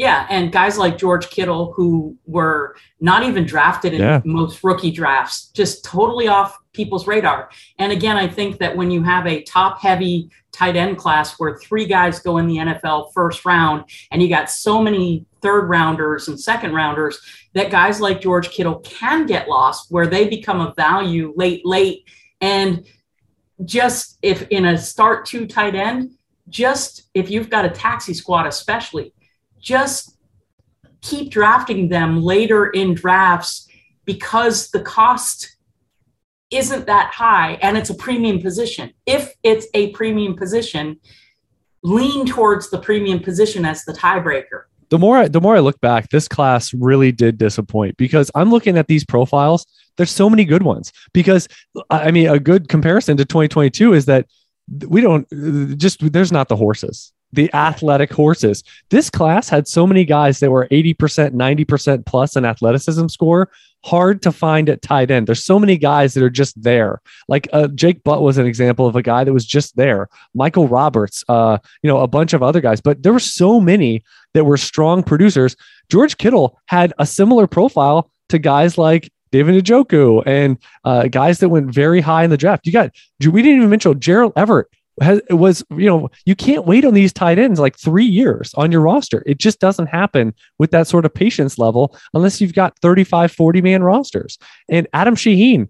Yeah, and guys like George Kittle, who were not even drafted in yeah. most rookie drafts, just totally off people's radar. And again, I think that when you have a top heavy tight end class where three guys go in the NFL first round and you got so many third rounders and second rounders, that guys like George Kittle can get lost where they become a value late, late. And just if in a start two tight end, just if you've got a taxi squad, especially just keep drafting them later in drafts because the cost isn't that high and it's a premium position. If it's a premium position, lean towards the premium position as the tiebreaker. The more I, the more I look back, this class really did disappoint because I'm looking at these profiles. There's so many good ones. Because I mean, a good comparison to 2022 is that we don't just there's not the horses the athletic horses. This class had so many guys that were 80%, 90% plus an athleticism score. Hard to find at tight end. There's so many guys that are just there. Like uh, Jake Butt was an example of a guy that was just there. Michael Roberts, uh, you know, a bunch of other guys, but there were so many that were strong producers. George Kittle had a similar profile to guys like David Njoku and uh, guys that went very high in the draft. You got, we didn't even mention Gerald Everett has, was, you know, you can't wait on these tight ends like three years on your roster. It just doesn't happen with that sort of patience level unless you've got 35, 40 man rosters. And Adam Shaheen,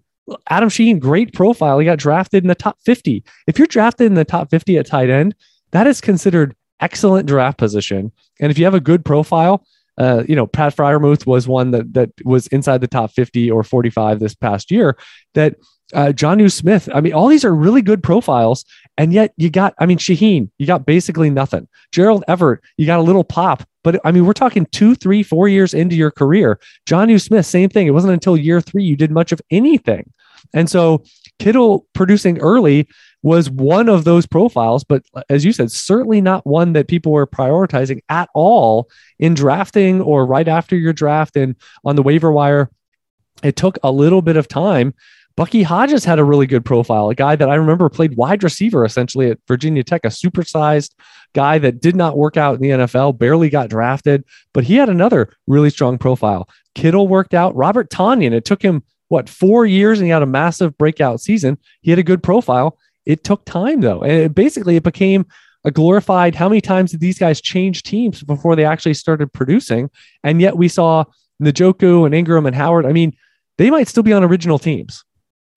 Adam Shaheen, great profile. He got drafted in the top 50. If you're drafted in the top 50 at tight end, that is considered excellent draft position. And if you have a good profile, uh, you know, Pat Freiermuth was one that that was inside the top 50 or 45 this past year. That uh, Jonnu Smith. I mean, all these are really good profiles, and yet you got, I mean, Shaheen, you got basically nothing. Gerald Everett, you got a little pop, but I mean, we're talking two, three, four years into your career. Jonnu Smith, same thing. It wasn't until year three you did much of anything, and so Kittle producing early was one of those profiles, but as you said, certainly not one that people were prioritizing at all in drafting or right after your draft and on the waiver wire. It took a little bit of time Bucky Hodges had a really good profile, a guy that I remember played wide receiver essentially at Virginia Tech, a supersized guy that did not work out in the NFL, barely got drafted, but he had another really strong profile. Kittle worked out. Robert Tonyan, it took him, what, four years and he had a massive breakout season. He had a good profile. It took time though. And it, basically, it became a glorified how many times did these guys change teams before they actually started producing? And yet we saw Njoku and Engram and Howard. I mean, they might still be on original teams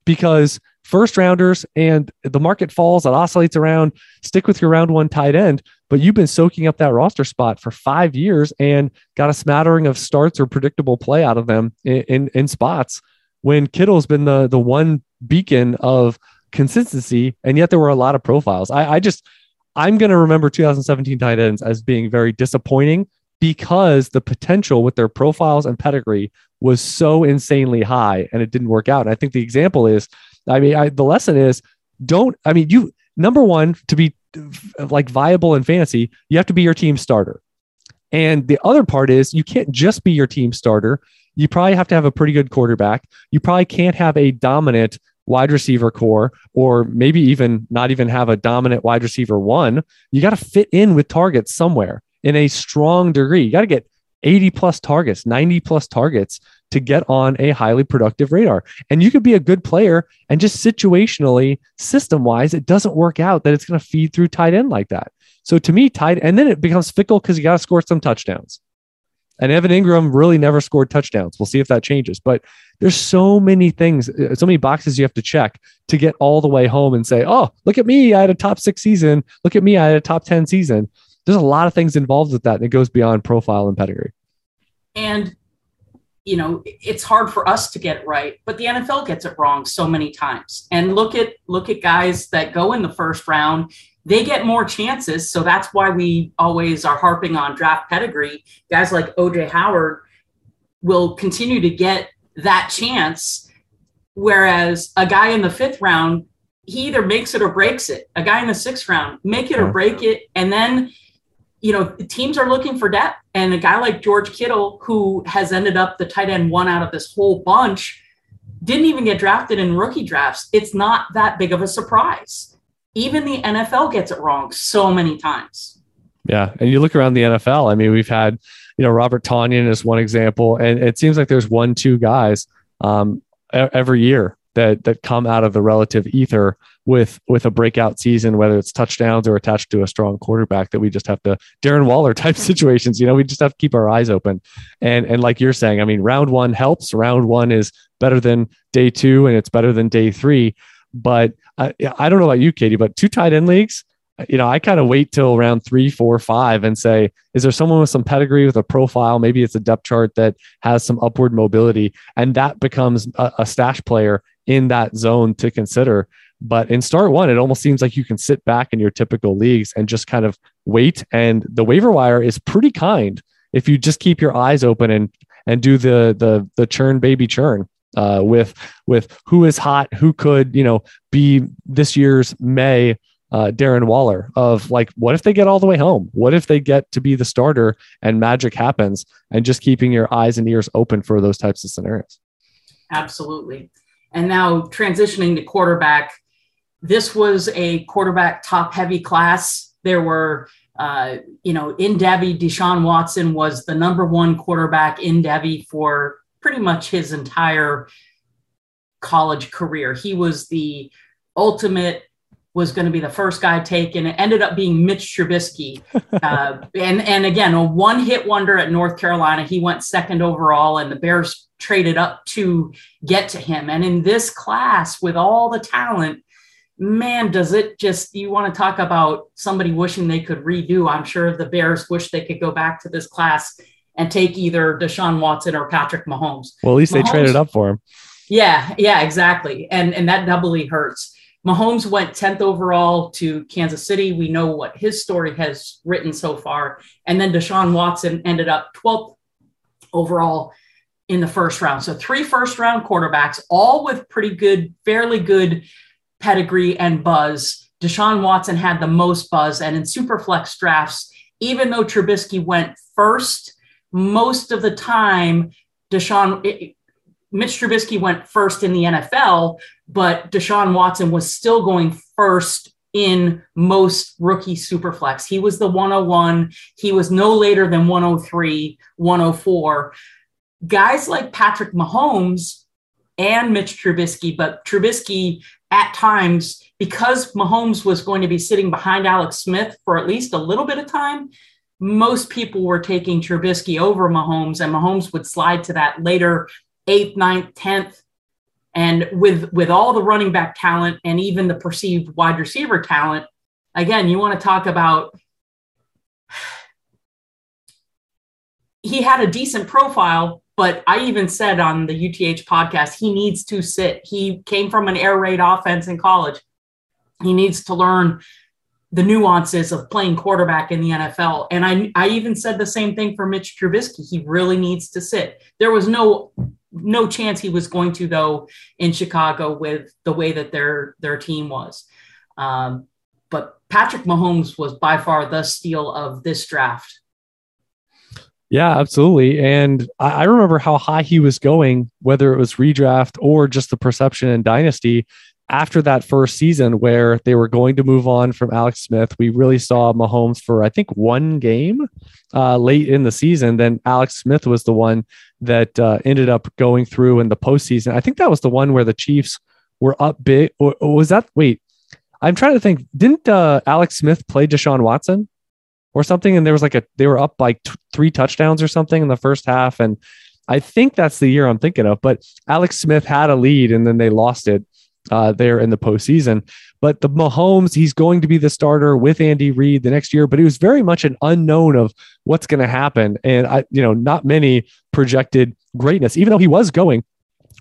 because first rounders and the market falls, it oscillates around, stick with your round one tight end. But you've been soaking up that roster spot for five years and got a smattering of starts or predictable play out of them in, in, in spots when Kittle's been the, the one beacon of consistency. And yet there were a lot of profiles. I, I just, I'm going to remember 2017 tight ends as being very disappointing because the potential with their profiles and pedigree was so insanely high and it didn't work out. And I think the example is, I mean, I, the lesson is don't, I mean, you, number one, to be like viable in fantasy, you have to be your team starter. And the other part is you can't just be your team starter. you probably have to have a pretty good quarterback. You probably can't have a dominant wide receiver core, or maybe even not even have a dominant wide receiver one. You got to fit in with targets somewhere in a strong degree. You got to get 80 plus targets, 90 plus targets to get on a highly productive radar. And you could be a good player and just situationally, system wise, it doesn't work out that it's going to feed through tight end like that. So to me, tight, and then it becomes fickle because you got to score some touchdowns. And Evan Engram really never scored touchdowns. We'll see if that changes. But there's so many things, uh, so many boxes you have to check to get all the way home and say, oh, look at me. I had a top six season. Look at me. I had a top 10 season. There's a lot of things involved with that. And it goes beyond profile and pedigree. And, you know, it's hard for us to get it right, but the NFL gets it wrong so many times. And look at look at guys that go in the first round they get more chances. So that's why we always are harping on draft pedigree. Guys like OJ Howard will continue to get that chance. Whereas a guy in the fifth round, he either makes it or breaks it. A guy in the sixth round, make it or break it. And then, you know, teams are looking for depth. And a guy like George Kittle, who has ended up the tight end one out of this whole bunch, didn't even get drafted in rookie drafts. It's not that big of a surprise even the NFL gets it wrong so many times. Yeah. And you look around the NFL, I mean, we've had, you know, Robert Tonyan is one example, and it seems like there's one, two guys um, every year that that come out of the relative ether with with a breakout season, whether it's touchdowns or attached to a strong quarterback that we just have to Darren Waller type situations. You know, we just have to keep our eyes open. And and like you're saying, I mean, round one helps. Round one is better than day two, and it's better than day three. But I, I don't know about you, Katie, but two tight end leagues, you know, I kind of wait till round three, four, five and say, is there someone with some pedigree with a profile? Maybe it's a depth chart that has some upward mobility. And that becomes a, a stash player in that zone to consider. But in start one, it almost seems like you can sit back in your typical leagues and just kind of wait. And the waiver wire is pretty kind if you just keep your eyes open and and do the the the churn baby churn uh, with with who is hot, who could you know be this year's May uh, Darren Waller of like, what if they get all the way home? What if they get to be the starter and magic happens? And just keeping your eyes and ears open for those types of scenarios. Absolutely. And now transitioning to quarterback, this was a quarterback top heavy class. There were, uh, you know, in Devy, Deshaun Watson was the number one quarterback in Devy for pretty much his entire college career. He was the ultimate was going to be the first guy taken. It ended up being Mitch Trubisky, uh, and and again a one hit wonder at North Carolina. He went second overall, and the Bears traded up to get to him. And in this class, with all the talent, man, does it just you want to talk about somebody wishing they could redo? I'm sure the Bears wish they could go back to this class and take either Deshaun Watson or Patrick Mahomes. Well, at least Mahomes, they traded up for him. Yeah, yeah, exactly. And and that doubly hurts. Mahomes went 10th overall to Kansas City. We know what his story has written so far. And then Deshaun Watson ended up 12th overall in the first round. So three first round quarterbacks, all with pretty good, fairly good pedigree and buzz. Deshaun Watson had the most buzz. And in Superflex drafts, even though Trubisky went first, most of the time, Deshaun, it, Mitch Trubisky went first in the NFL, but Deshaun Watson was still going first in most rookie superflex. He was the 101. He was no later than 103, 104. Guys like Patrick Mahomes and Mitch Trubisky, but Trubisky at times, because Mahomes was going to be sitting behind Alex Smith for at least a little bit of time, most people were taking Trubisky over Mahomes, and Mahomes would slide to that later eighth, ninth, tenth. And with with all the running back talent and even the perceived wide receiver talent, again, you want to talk about he had a decent profile, but I even said on the UTH podcast, he needs to sit. He came from an air raid offense in college. He needs to learn the nuances of playing quarterback in the NFL. And I, I even said the same thing for Mitch Trubisky. He really needs to sit. There was no no chance he was going to though in Chicago with the way that their their team was. Um, but Patrick Mahomes was by far the steal of this draft. Yeah, absolutely. And I, remember how high he was going, whether it was redraft or just the perception in Dynasty. After that first season, where they were going to move on from Alex Smith, we really saw Mahomes for I think one game uh, late in the season. Then Alex Smith was the one that uh, ended up going through in the postseason. I think that was the one where the Chiefs were up big. Or, or was that? Wait, I'm trying to think. Didn't uh, Alex Smith play Deshaun Watson? Or something. And there was like a, they were up like t- three touchdowns or something in the first half. And I think that's the year I'm thinking of. But Alex Smith had a lead and then they lost it uh, there in the postseason. But the Mahomes, he's going to be the starter with Andy Reid the next year. But it was very much an unknown of what's going to happen. And I, you know, not many projected greatness, even though he was going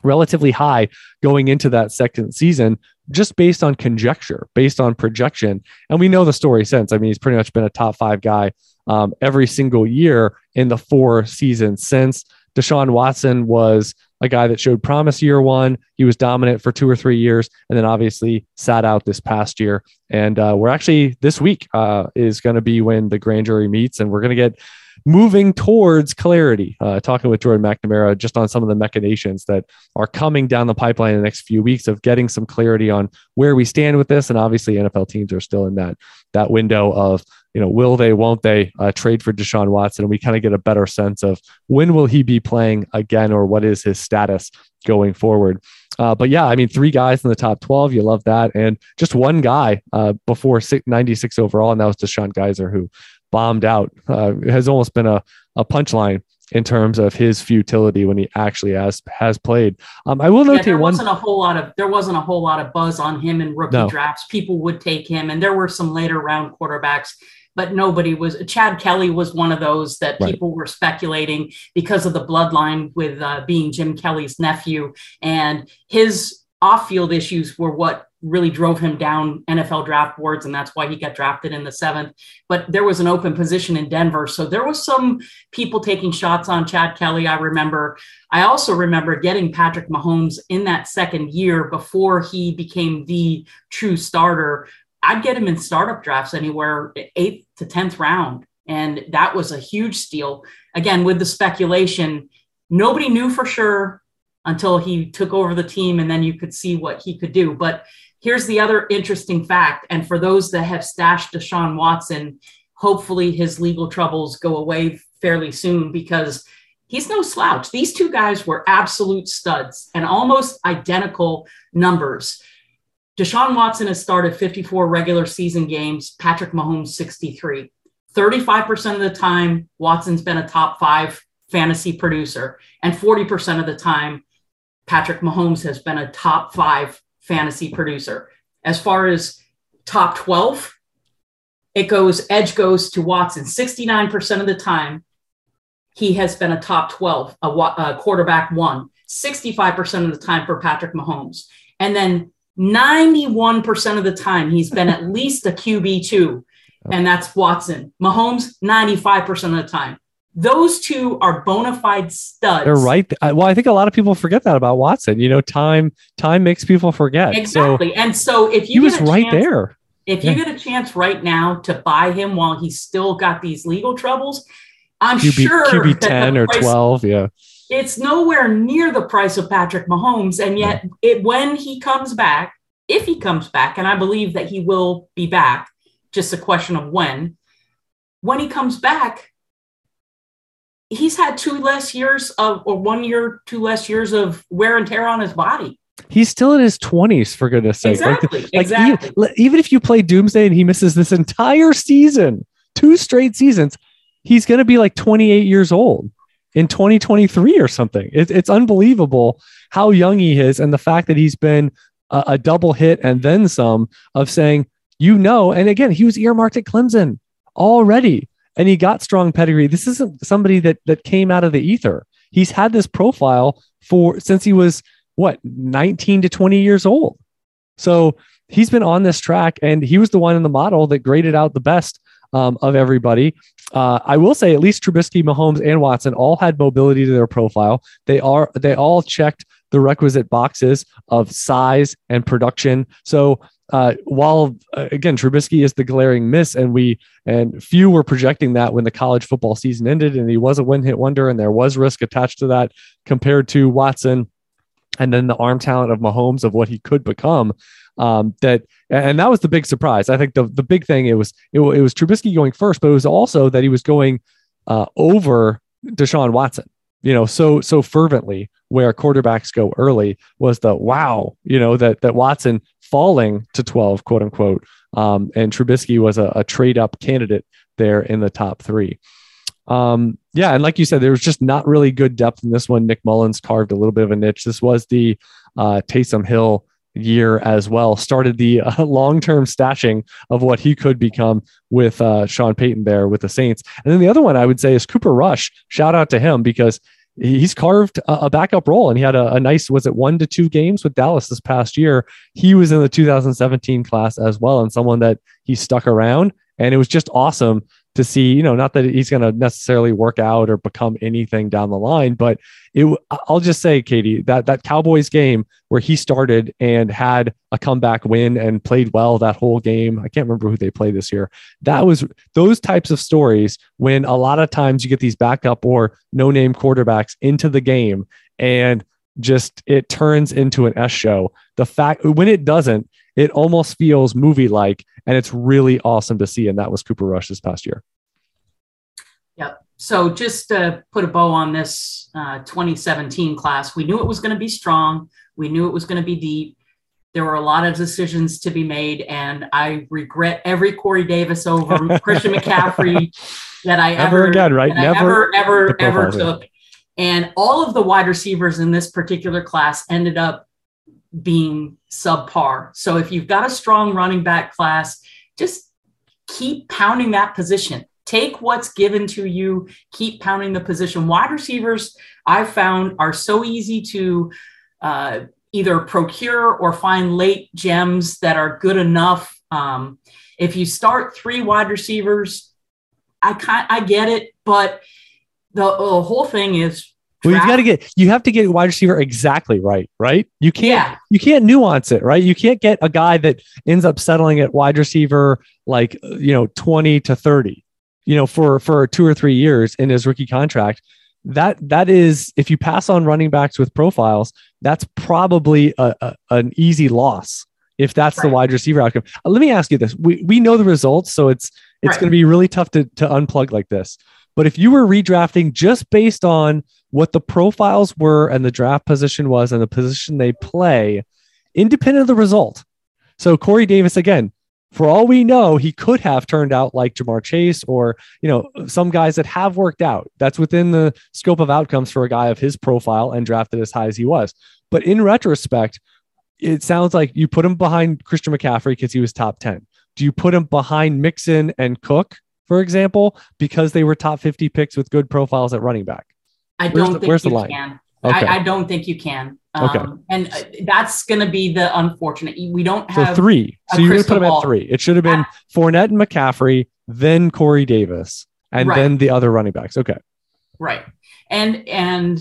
relatively high going into that second season just based on conjecture, based on projection. And we know the story since. I mean, he's pretty much been a top five guy um, every single year in the four seasons since. Deshaun Watson was a guy that showed promise year one. He was dominant for two or three years, and then obviously sat out this past year. And uh, we're actually this week uh, is going to be when the grand jury meets, and we're going to get moving towards clarity. Uh, talking with Jordan McNamara just on some of the machinations that are coming down the pipeline in the next few weeks of getting some clarity on where we stand with this. And obviously, NFL teams are still in that that window of you know will they, won't they uh, trade for Deshaun Watson, and we kind of get a better sense of when will he be playing again, or what is his status going forward. Uh, but yeah, I mean, three guys in the top 12, you love that. And just one guy uh, before 96 overall, and that was DeShone Kizer, who bombed out uh, has almost been a, a punchline in terms of his futility when he actually has has played. Um, I will note yeah, there one. wasn't a whole lot of there wasn't a whole lot of buzz on him in rookie No. drafts. People would take him, and there were some later round quarterbacks, but nobody was. Chad Kelly was one of those that Right. people were speculating because of the bloodline with uh, being Jim Kelly's nephew, and his off-field issues were what really drove him down NFL draft boards, and that's why he got drafted in the seventh. But there was an open position in Denver, so there was some people taking shots on Chad Kelly. I remember. I also remember getting Patrick Mahomes in that second year before he became the true starter. I'd get him in startup drafts anywhere eighth to tenth round, and that was a huge steal. Again, with the speculation, nobody knew for sure until he took over the team, and then you could see what he could do. But here's the other interesting fact, and for those that have stashed Deshaun Watson, hopefully his legal troubles go away fairly soon because he's no slouch. These two guys were absolute studs and almost identical numbers. Deshaun Watson has started 54 regular season games, Patrick Mahomes 63. 35% of the time, Watson's been a top five fantasy producer, and 40% of the time, Patrick Mahomes has been a top five fantasy producer. As far as top 12, it goes, edge goes to Watson 69% of the time. He has been a top 12, a, a quarterback one, 65% of the time for Patrick Mahomes. And then 91% of the time, he's been at least a QB2, and that's Watson. Mahomes, 95% of the time. Those two are bona fide studs. They're right. Well, I think a lot of people forget that about Watson. You know, time time makes people forget. So Exactly. and so if he you was get a right chance- there. If you get a chance right now to buy him while he's still got these legal troubles, I'm QB sure QB ten or price- twelve. Yeah. It's nowhere near the price of Patrick Mahomes, and yet it, when he comes back, if he comes back, and I believe that he will be back, just a question of when. When he comes back, he's had two less years of, or one year, two less years of wear and tear on his body. He's still in his twenties, for goodness sake. Like, Exactly. like exactly. even, even if you play Doomsday and he misses this entire season, two straight seasons, he's going to be like 28 years old in 2023 or something. It, it's unbelievable how young he is, and the fact that he's been a, a double hit and then some of saying, you know, and again, he was earmarked at Clemson already, and he got strong pedigree. This isn't somebody that that came out of the ether. He's had this profile for since he was what 19 to 20 years old. So he's been on this track, and he was the one in the model that graded out the best um, of everybody. Uh, I will say, at least Trubisky, Mahomes, and Watson all had mobility to their profile. They are they all checked the requisite boxes of size and production. So uh, while uh, again Trubisky is the glaring miss, and we and few were projecting that when the college football season ended, and he was a one hit wonder, and there was risk attached to that compared to Watson, and then the arm talent of Mahomes of what he could become. Um, that and that was the big surprise. I think the the big thing it was it, it was Trubisky going first, but it was also that he was going uh, over Deshaun Watson you know, so so fervently where quarterbacks go early was the wow, you know, that that Watson falling to 12, quote unquote. Um, and Trubisky was a, a trade up candidate there in the top three. Um, yeah, and like you said, there was just not really good depth in this one. Nick Mullens carved a little bit of a niche. This was the uh, Taysom Hill year as well. Started the uh, long term stashing of what he could become with uh, Sean Payton there with the Saints. And then the other one I would say is Cooper Rush. Shout out to him because he's carved a, backup role and he had a, a, nice was it one to two games with dallas this past year? He was in the 2017 class as well and someone that he stuck around and it was just awesome to see, you know, not that he's going to necessarily work out or become anything down the line, but it, I'll just say, Katie, that that Cowboys game where he started and had a comeback win and played well that whole game. I can't remember who they played this year. That was those types of stories when a lot of times you get these backup or no name quarterbacks into the game and just it turns into an S show. The fact when it doesn't, it almost feels movie like, and it's really awesome to see. And that was Cooper Rush this past year. Yep. So just to put a bow on this uh, 2017 class, we knew it was going to be strong. We knew it was going to be deep. There were a lot of decisions to be made, and I regret every Corey Davis over Christian McCaffrey that I Never ever again, right? Never, Never ever, ever, ever took. And all of the wide receivers in this particular class ended up being subpar. So if you've got a strong running back class, just keep pounding that position. Take what's given to you, keep pounding the position. Wide receivers, I've found, are so easy to uh, either procure or find late gems that are good enough. Um, if you start three wide receivers, I I get it, but the, the whole thing is well, you've got to get you have to get wide receiver exactly right, right? You can't Yeah. you can't nuance it, right? You can't get a guy that ends up settling at wide receiver like you know 20 to 30, you know, for for 2 or 3 years in his rookie contract. That that is if you pass on running backs with profiles, that's probably a, a an easy loss if that's the wide receiver outcome. Uh, let me ask you this. We we know the results, so it's it's Right. going to be really tough to to unplug like this. But if you were redrafting just based on what the profiles were and the draft position was and the position they play, independent of the result. So Corey Davis, again, for all we know, he could have turned out like Ja'Marr Chase or, you know, some guys that have worked out. That's within the scope of outcomes for a guy of his profile and drafted as high as he was. But in retrospect, it sounds like you put him behind Christian McCaffrey because he was top 10. Do you put him behind Mixon and Cook, for example, because they were top 50 picks with good profiles at running back? I Where's don't the- think you can. Okay. I, I don't think you can. Um, Okay. And uh, that's going to be the unfortunate. We don't So have three. So you're going to put him at three. It should have been Fournette and McCaffrey, then Corey Davis, and Right. then the other running backs. Okay. right. And and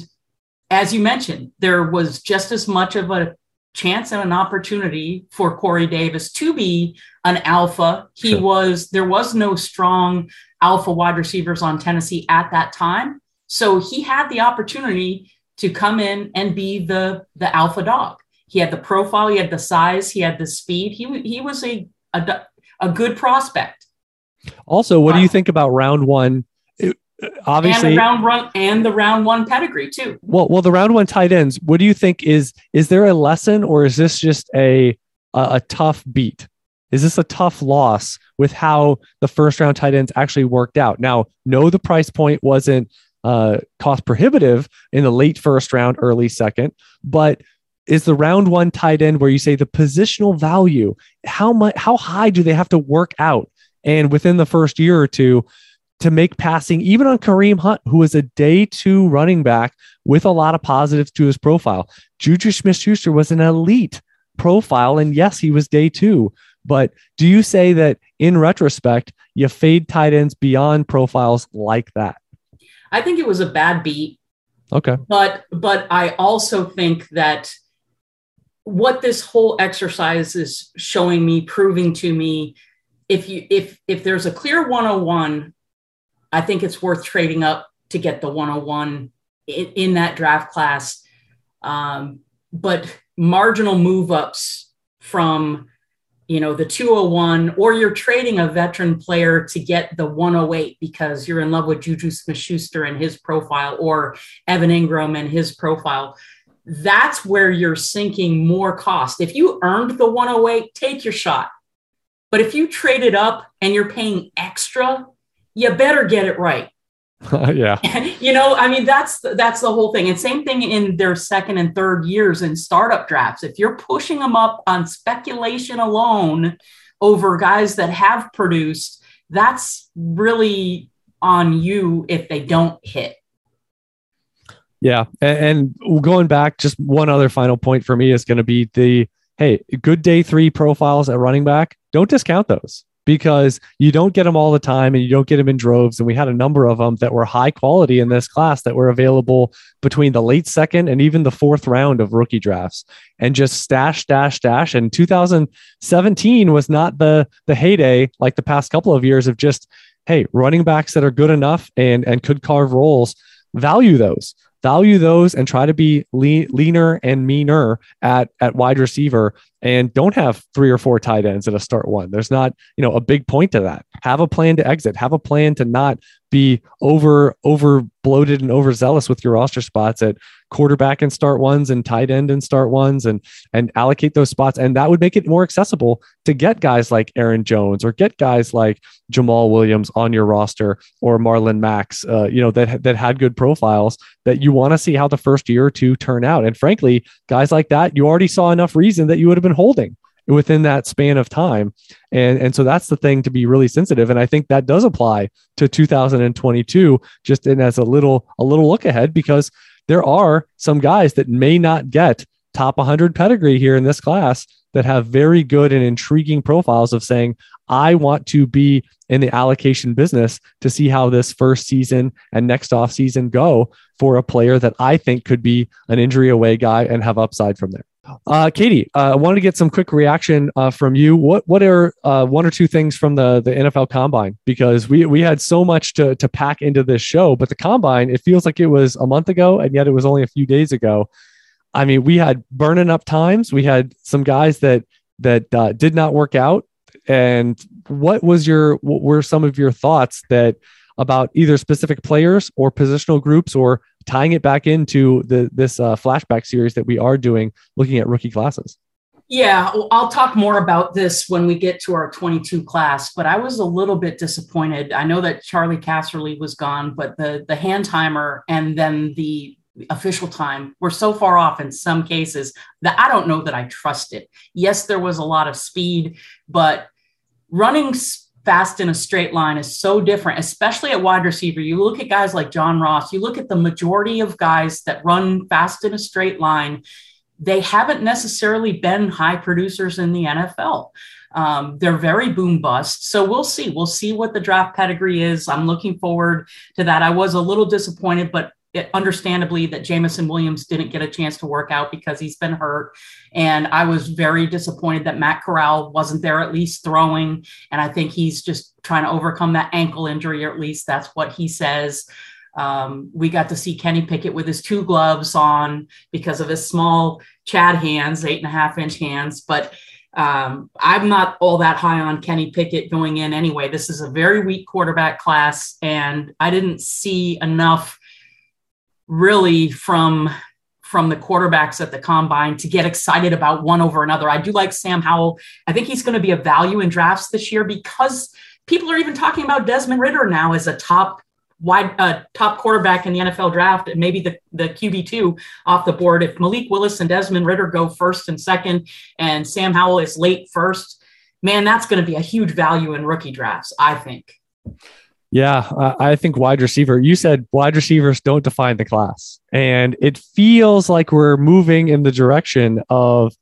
as you mentioned, there was just as much of a chance and an opportunity for Corey Davis to be an alpha. He Sure. was there was no strong alpha wide receivers on Tennessee at that time. So he had the opportunity to come in and be the the alpha dog. He had the profile, he had the size, he had the speed. He he was a a, a good prospect. Also, what do you think about round one? It- and obviously, the round run and the round one pedigree too. well, well, the round one tight ends. What do you think is is there a lesson or is this just a a, a tough beat? Is this a tough loss with how the first round tight ends actually worked out? Now, no, the price point wasn't uh, cost prohibitive in the late first round, early second, but is the round one tight end where you say the positional value how much how high do they have to work out? And within the first year or two to make passing even on Kareem Hunt who is a day 2 running back with a lot of positives to his profile. Juju Smith-Schuster was an elite profile and yes he was day 2 but do you say that in retrospect you fade tight ends beyond profiles like that I think it was a bad beat. Okay. But but I also think that what this whole exercise is showing me, proving to me, if you if if there's a clear 101, I think it's worth trading up to get the 101 in, in that draft class. Um, but marginal move ups from you know the 201 or you're trading a veteran player to get the 108 because you're in love with Juju Smith-Schuster and his profile or Evan Engram and his profile that's where you're sinking more cost. If you earned the 108 take your shot. But if you trade it up and you're paying extra you better get it right yeah. you know, I mean, that's that's the whole thing. And same thing in their second and third years in startup drafts. If you're pushing them up on speculation alone over guys that have produced, that's really on you if they don't hit. Yeah. And, and going back, just one other final point for me is going to be the hey, good day three profiles at running back. Don't discount those because you don't get them all the time and you don't get them in droves. And we had a number of them that were high quality in this class that were available between the late second and even the fourth round of rookie drafts and just stash, stash, stash. And 2017 was not the, the heyday like the past couple of years of just, hey, running backs that are good enough and, and could carve roles, value those value those and try to be lean, leaner and meaner at at wide receiver and don't have three or four tight ends at a start one. There's not, you know, a big point to that. Have a plan to exit. Have a plan to not be over over bloated and overzealous with your roster spots at quarterback and start ones and tight end and start ones and and allocate those spots and that would make it more accessible to get guys like Aaron Jones or get guys like Jamaal Williams on your roster or Marlon Max uh, you know that that had good profiles that you want to see how the first year or two turn out and frankly guys like that you already saw enough reason that you would have been holding within that span of time. And, and so that's the thing to be really sensitive. And I think that does apply to 2022, just in as a little, a little look ahead, because there are some guys that may not get top 100 pedigree here in this class that have very good and intriguing profiles of saying, I want to be in the allocation business to see how this first season and next off season go for a player that I think could be an injury away guy and have upside from there. Uh, Katie, uh, I wanted to get some quick reaction uh, from you. What what are uh, one or two things from the the NFL Combine? Because we we had so much to to pack into this show, but the Combine it feels like it was a month ago, and yet it was only a few days ago. I mean, we had burning up times. We had some guys that that uh, did not work out. And what was your what were some of your thoughts that about either specific players or positional groups or tying it back into the this uh, flashback series that we are doing, looking at rookie classes. Yeah, I'll talk more about this when we get to our 22 class, but I was a little bit disappointed. I know that Charley Casserly was gone, but the the hand timer and then the official time were so far off in some cases that I don't know that I trust it. Yes, there was a lot of speed, but running fast in a straight line is so different, especially at wide receiver. You look at guys like John Ross, you look at the majority of guys that run fast in a straight line, they haven't necessarily been high producers in the NFL. Um, they're very boom bust. So we'll see. We'll see what the draft pedigree is. I'm looking forward to that. I was a little disappointed, but it, understandably that Jameson Williams didn't get a chance to work out because he's been hurt. And I was very disappointed that Matt Corral wasn't there at least throwing. And I think he's just trying to overcome that ankle injury, or at least that's what he says. Um, we got to see Kenny Pickett with his two gloves on because of his small Chad hands, eight and a half inch hands. But um, I'm not all that high on Kenny Pickett going in anyway. This is a very weak quarterback class, and I didn't see enough really from from the quarterbacks at the combine to get excited about one over another. I do like Sam Howell. I think he's going to be a value in drafts this year because people are even talking about Desmond Ridder now as a top wide uh, top quarterback in the NFL draft and maybe the, the QB2 off the board. If Malik Willis and Desmond Ridder go first and second and Sam Howell is late first, man, that's going to be a huge value in rookie drafts, I think. Yeah, I think wide receiver. You said wide receivers don't define the class. And it feels like we're moving in the direction of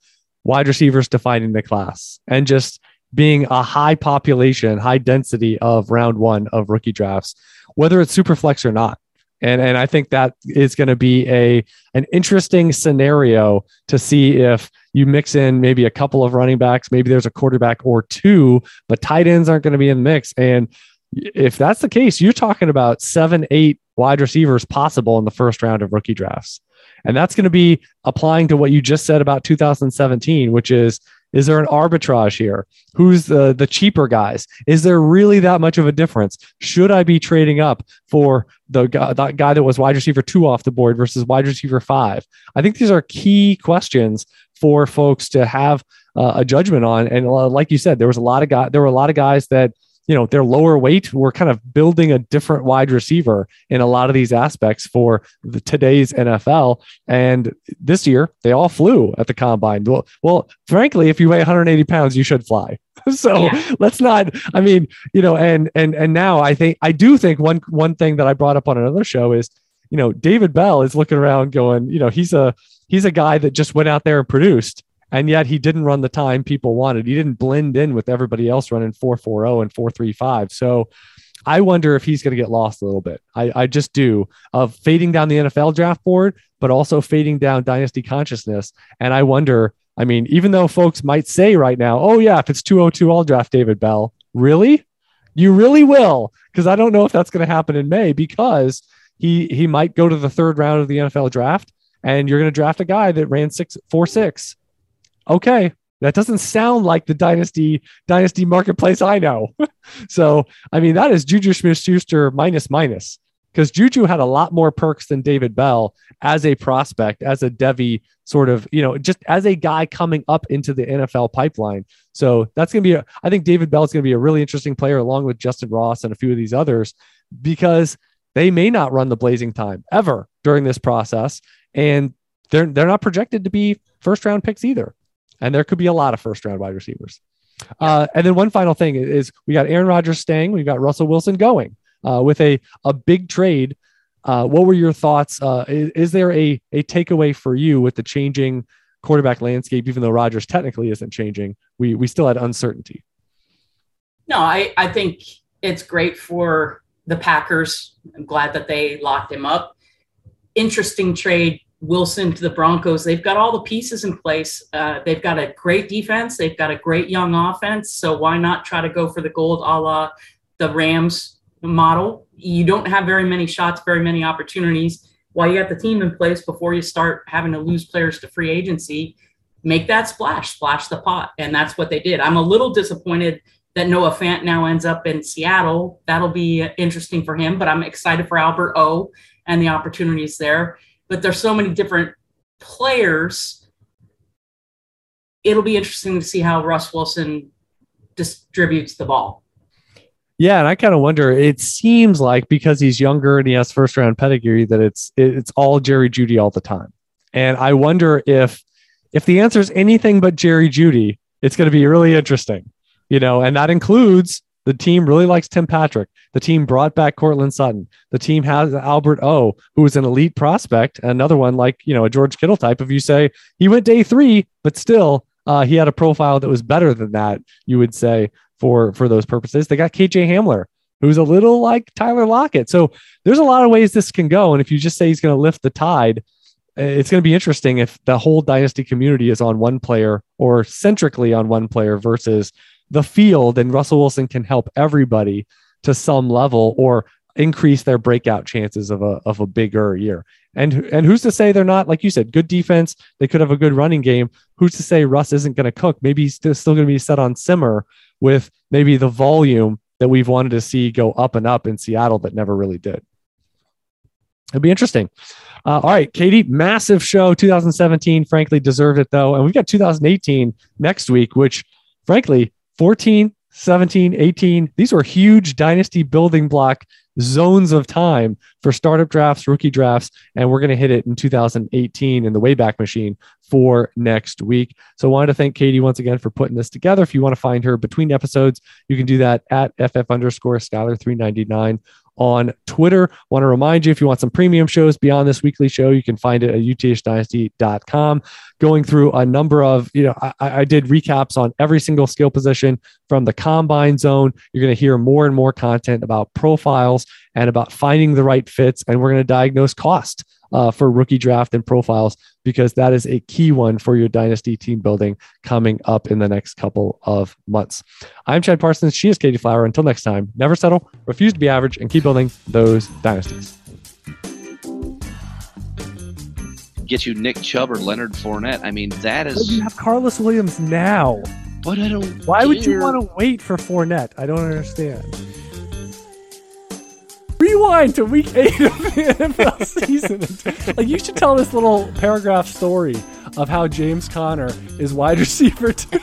wide receivers defining the class and just being a high population, high density of round one of rookie drafts, whether it's super flex or not. And and I think that is going to be a an interesting scenario to see if you mix in maybe a couple of running backs, maybe there's a quarterback or two, but tight ends aren't going to be in the mix. And if that's the case, you're talking about seven, eight wide receivers possible in the first round of rookie drafts. And that's going to be applying to what you just said about 2017, which is is there an arbitrage here? Who's the the cheaper guys? Is there really that much of a difference? Should I be trading up for the guy, that guy that was wide receiver two off the board versus wide receiver five? I think these are key questions for folks to have uh, a judgment on. And uh, like you said, there was a lot of guys. There were a lot of guys that you know their lower weight we're kind of building a different wide receiver in a lot of these aspects for the, today's NFL and this year they all flew at the combine. Well, well frankly if you weigh 180 pounds you should fly. So yeah. let's not i mean you know and and and now i think i do think one one thing that i brought up on another show is you know david bell is looking around going you know he's a he's a guy that just went out there and produced and yet he didn't run the time people wanted. He didn't blend in with everybody else running 440 and 435. So I wonder if he's going to get lost a little bit. I, I just do of fading down the NFL draft board, but also fading down dynasty consciousness. And I wonder, I mean, even though folks might say right now, oh, yeah, if it's 202, I'll draft David Bell. Really? You really will? Because I don't know if that's going to happen in May because he he might go to the third round of the NFL draft and you're going to draft a guy that ran six four six okay, that doesn't sound like the dynasty dynasty marketplace I know. so I mean that is Juju Smith Schuster minus minus because Juju had a lot more perks than David Bell as a prospect, as a Devy sort of, you know, just as a guy coming up into the NFL pipeline. So that's going to be, a, I think David Bell is going to be a really interesting player along with Justyn Ross and a few of these others because they may not run the blazing time ever during this process. And they're, they're not projected to be first round picks either and there could be a lot of first round wide receivers. Uh, and then one final thing is we got Aaron Rodgers staying, we've got Russell Wilson going uh, with a a big trade. Uh, what were your thoughts? Uh, is, is, there a a takeaway for you with the changing quarterback landscape? Even though Rodgers technically isn't changing, we we still had uncertainty. No, I I think it's great for the Packers. I'm glad that they locked him up. Interesting trade Wilson to the Broncos. They've got all the pieces in place. Uh, they've got a great defense. They've got a great young offense. So why not try to go for the gold a la the Rams model? You don't have very many shots, very many opportunities. While you got the team in place before you start having to lose players to free agency, make that splash, splash the pot. And that's what they did. I'm a little disappointed that Noah Fant now ends up in Seattle. That'll be interesting for him, but I'm excited for Albert O and the opportunities there but there's so many different players. It'll be interesting to see how Russ Wilson distributes the ball. Yeah, and I kind of wonder. It seems like because he's younger and he has first round pedigree, that it's it's all Jerry Jeudy all the time. And I wonder if if the answer is anything but Jerry Jeudy, it's going to be really interesting, you know. And that includes the team really likes Tim Patrick. The team brought back Courtland Sutton. The team has Albert O, who is an elite prospect. Another one like, you know, a George Kittle type. If you say he went day three, but still uh, he had a profile that was better than that, you would say for for those purposes. They got KJ Hamler, who's a little like Tyler Lockett. So there's a lot of ways this can go. And if you just say he's going to lift the tide, it's going to be interesting if the whole dynasty community is on one player or centrically on one player versus the field and Russell Wilson can help everybody to some level or increase their breakout chances of a of a bigger year. And and who's to say they're not like you said, good defense? They could have a good running game. Who's to say Russ isn't going to cook? Maybe he's still, still going to be set on simmer with maybe the volume that we've wanted to see go up and up in Seattle, but never really did. It'd be interesting. Uh, all right, Katie, massive show 2017. Frankly, deserved it though, and we've got 2018 next week, which frankly 14, 17, 18. These were huge dynasty building block zones of time for startup drafts, rookie drafts, and we're going to hit it in 2018 in the Wayback Machine for next week. So I wanted to thank Katie once again for putting this together. If you want to find her between episodes, you can do that at ff underscore Skyler 399 on Twitter. Want to remind you if you want some premium shows beyond this weekly show, you can find it at uthdynasty.com. Going through a number of, you know, I, I did recaps on every single skill position from the combine zone. You're going to hear more and more content about profiles and about finding the right fits, and we're going to diagnose cost uh, for rookie draft and profiles because that is a key one for your dynasty team building coming up in the next couple of months. I'm Chad Parsons. She is Katie Flower. Until next time, never settle, refuse to be average, and keep building those dynasties. Get you Nick Chubb or Leonard Fournette. I mean, that is. But you have Carlos Williams now. But I don't. Why would you want to wait for Fournette? I don't understand. Rewind to week eight of the NFL season. like you should tell this little paragraph story of how James Conner is wide receiver two.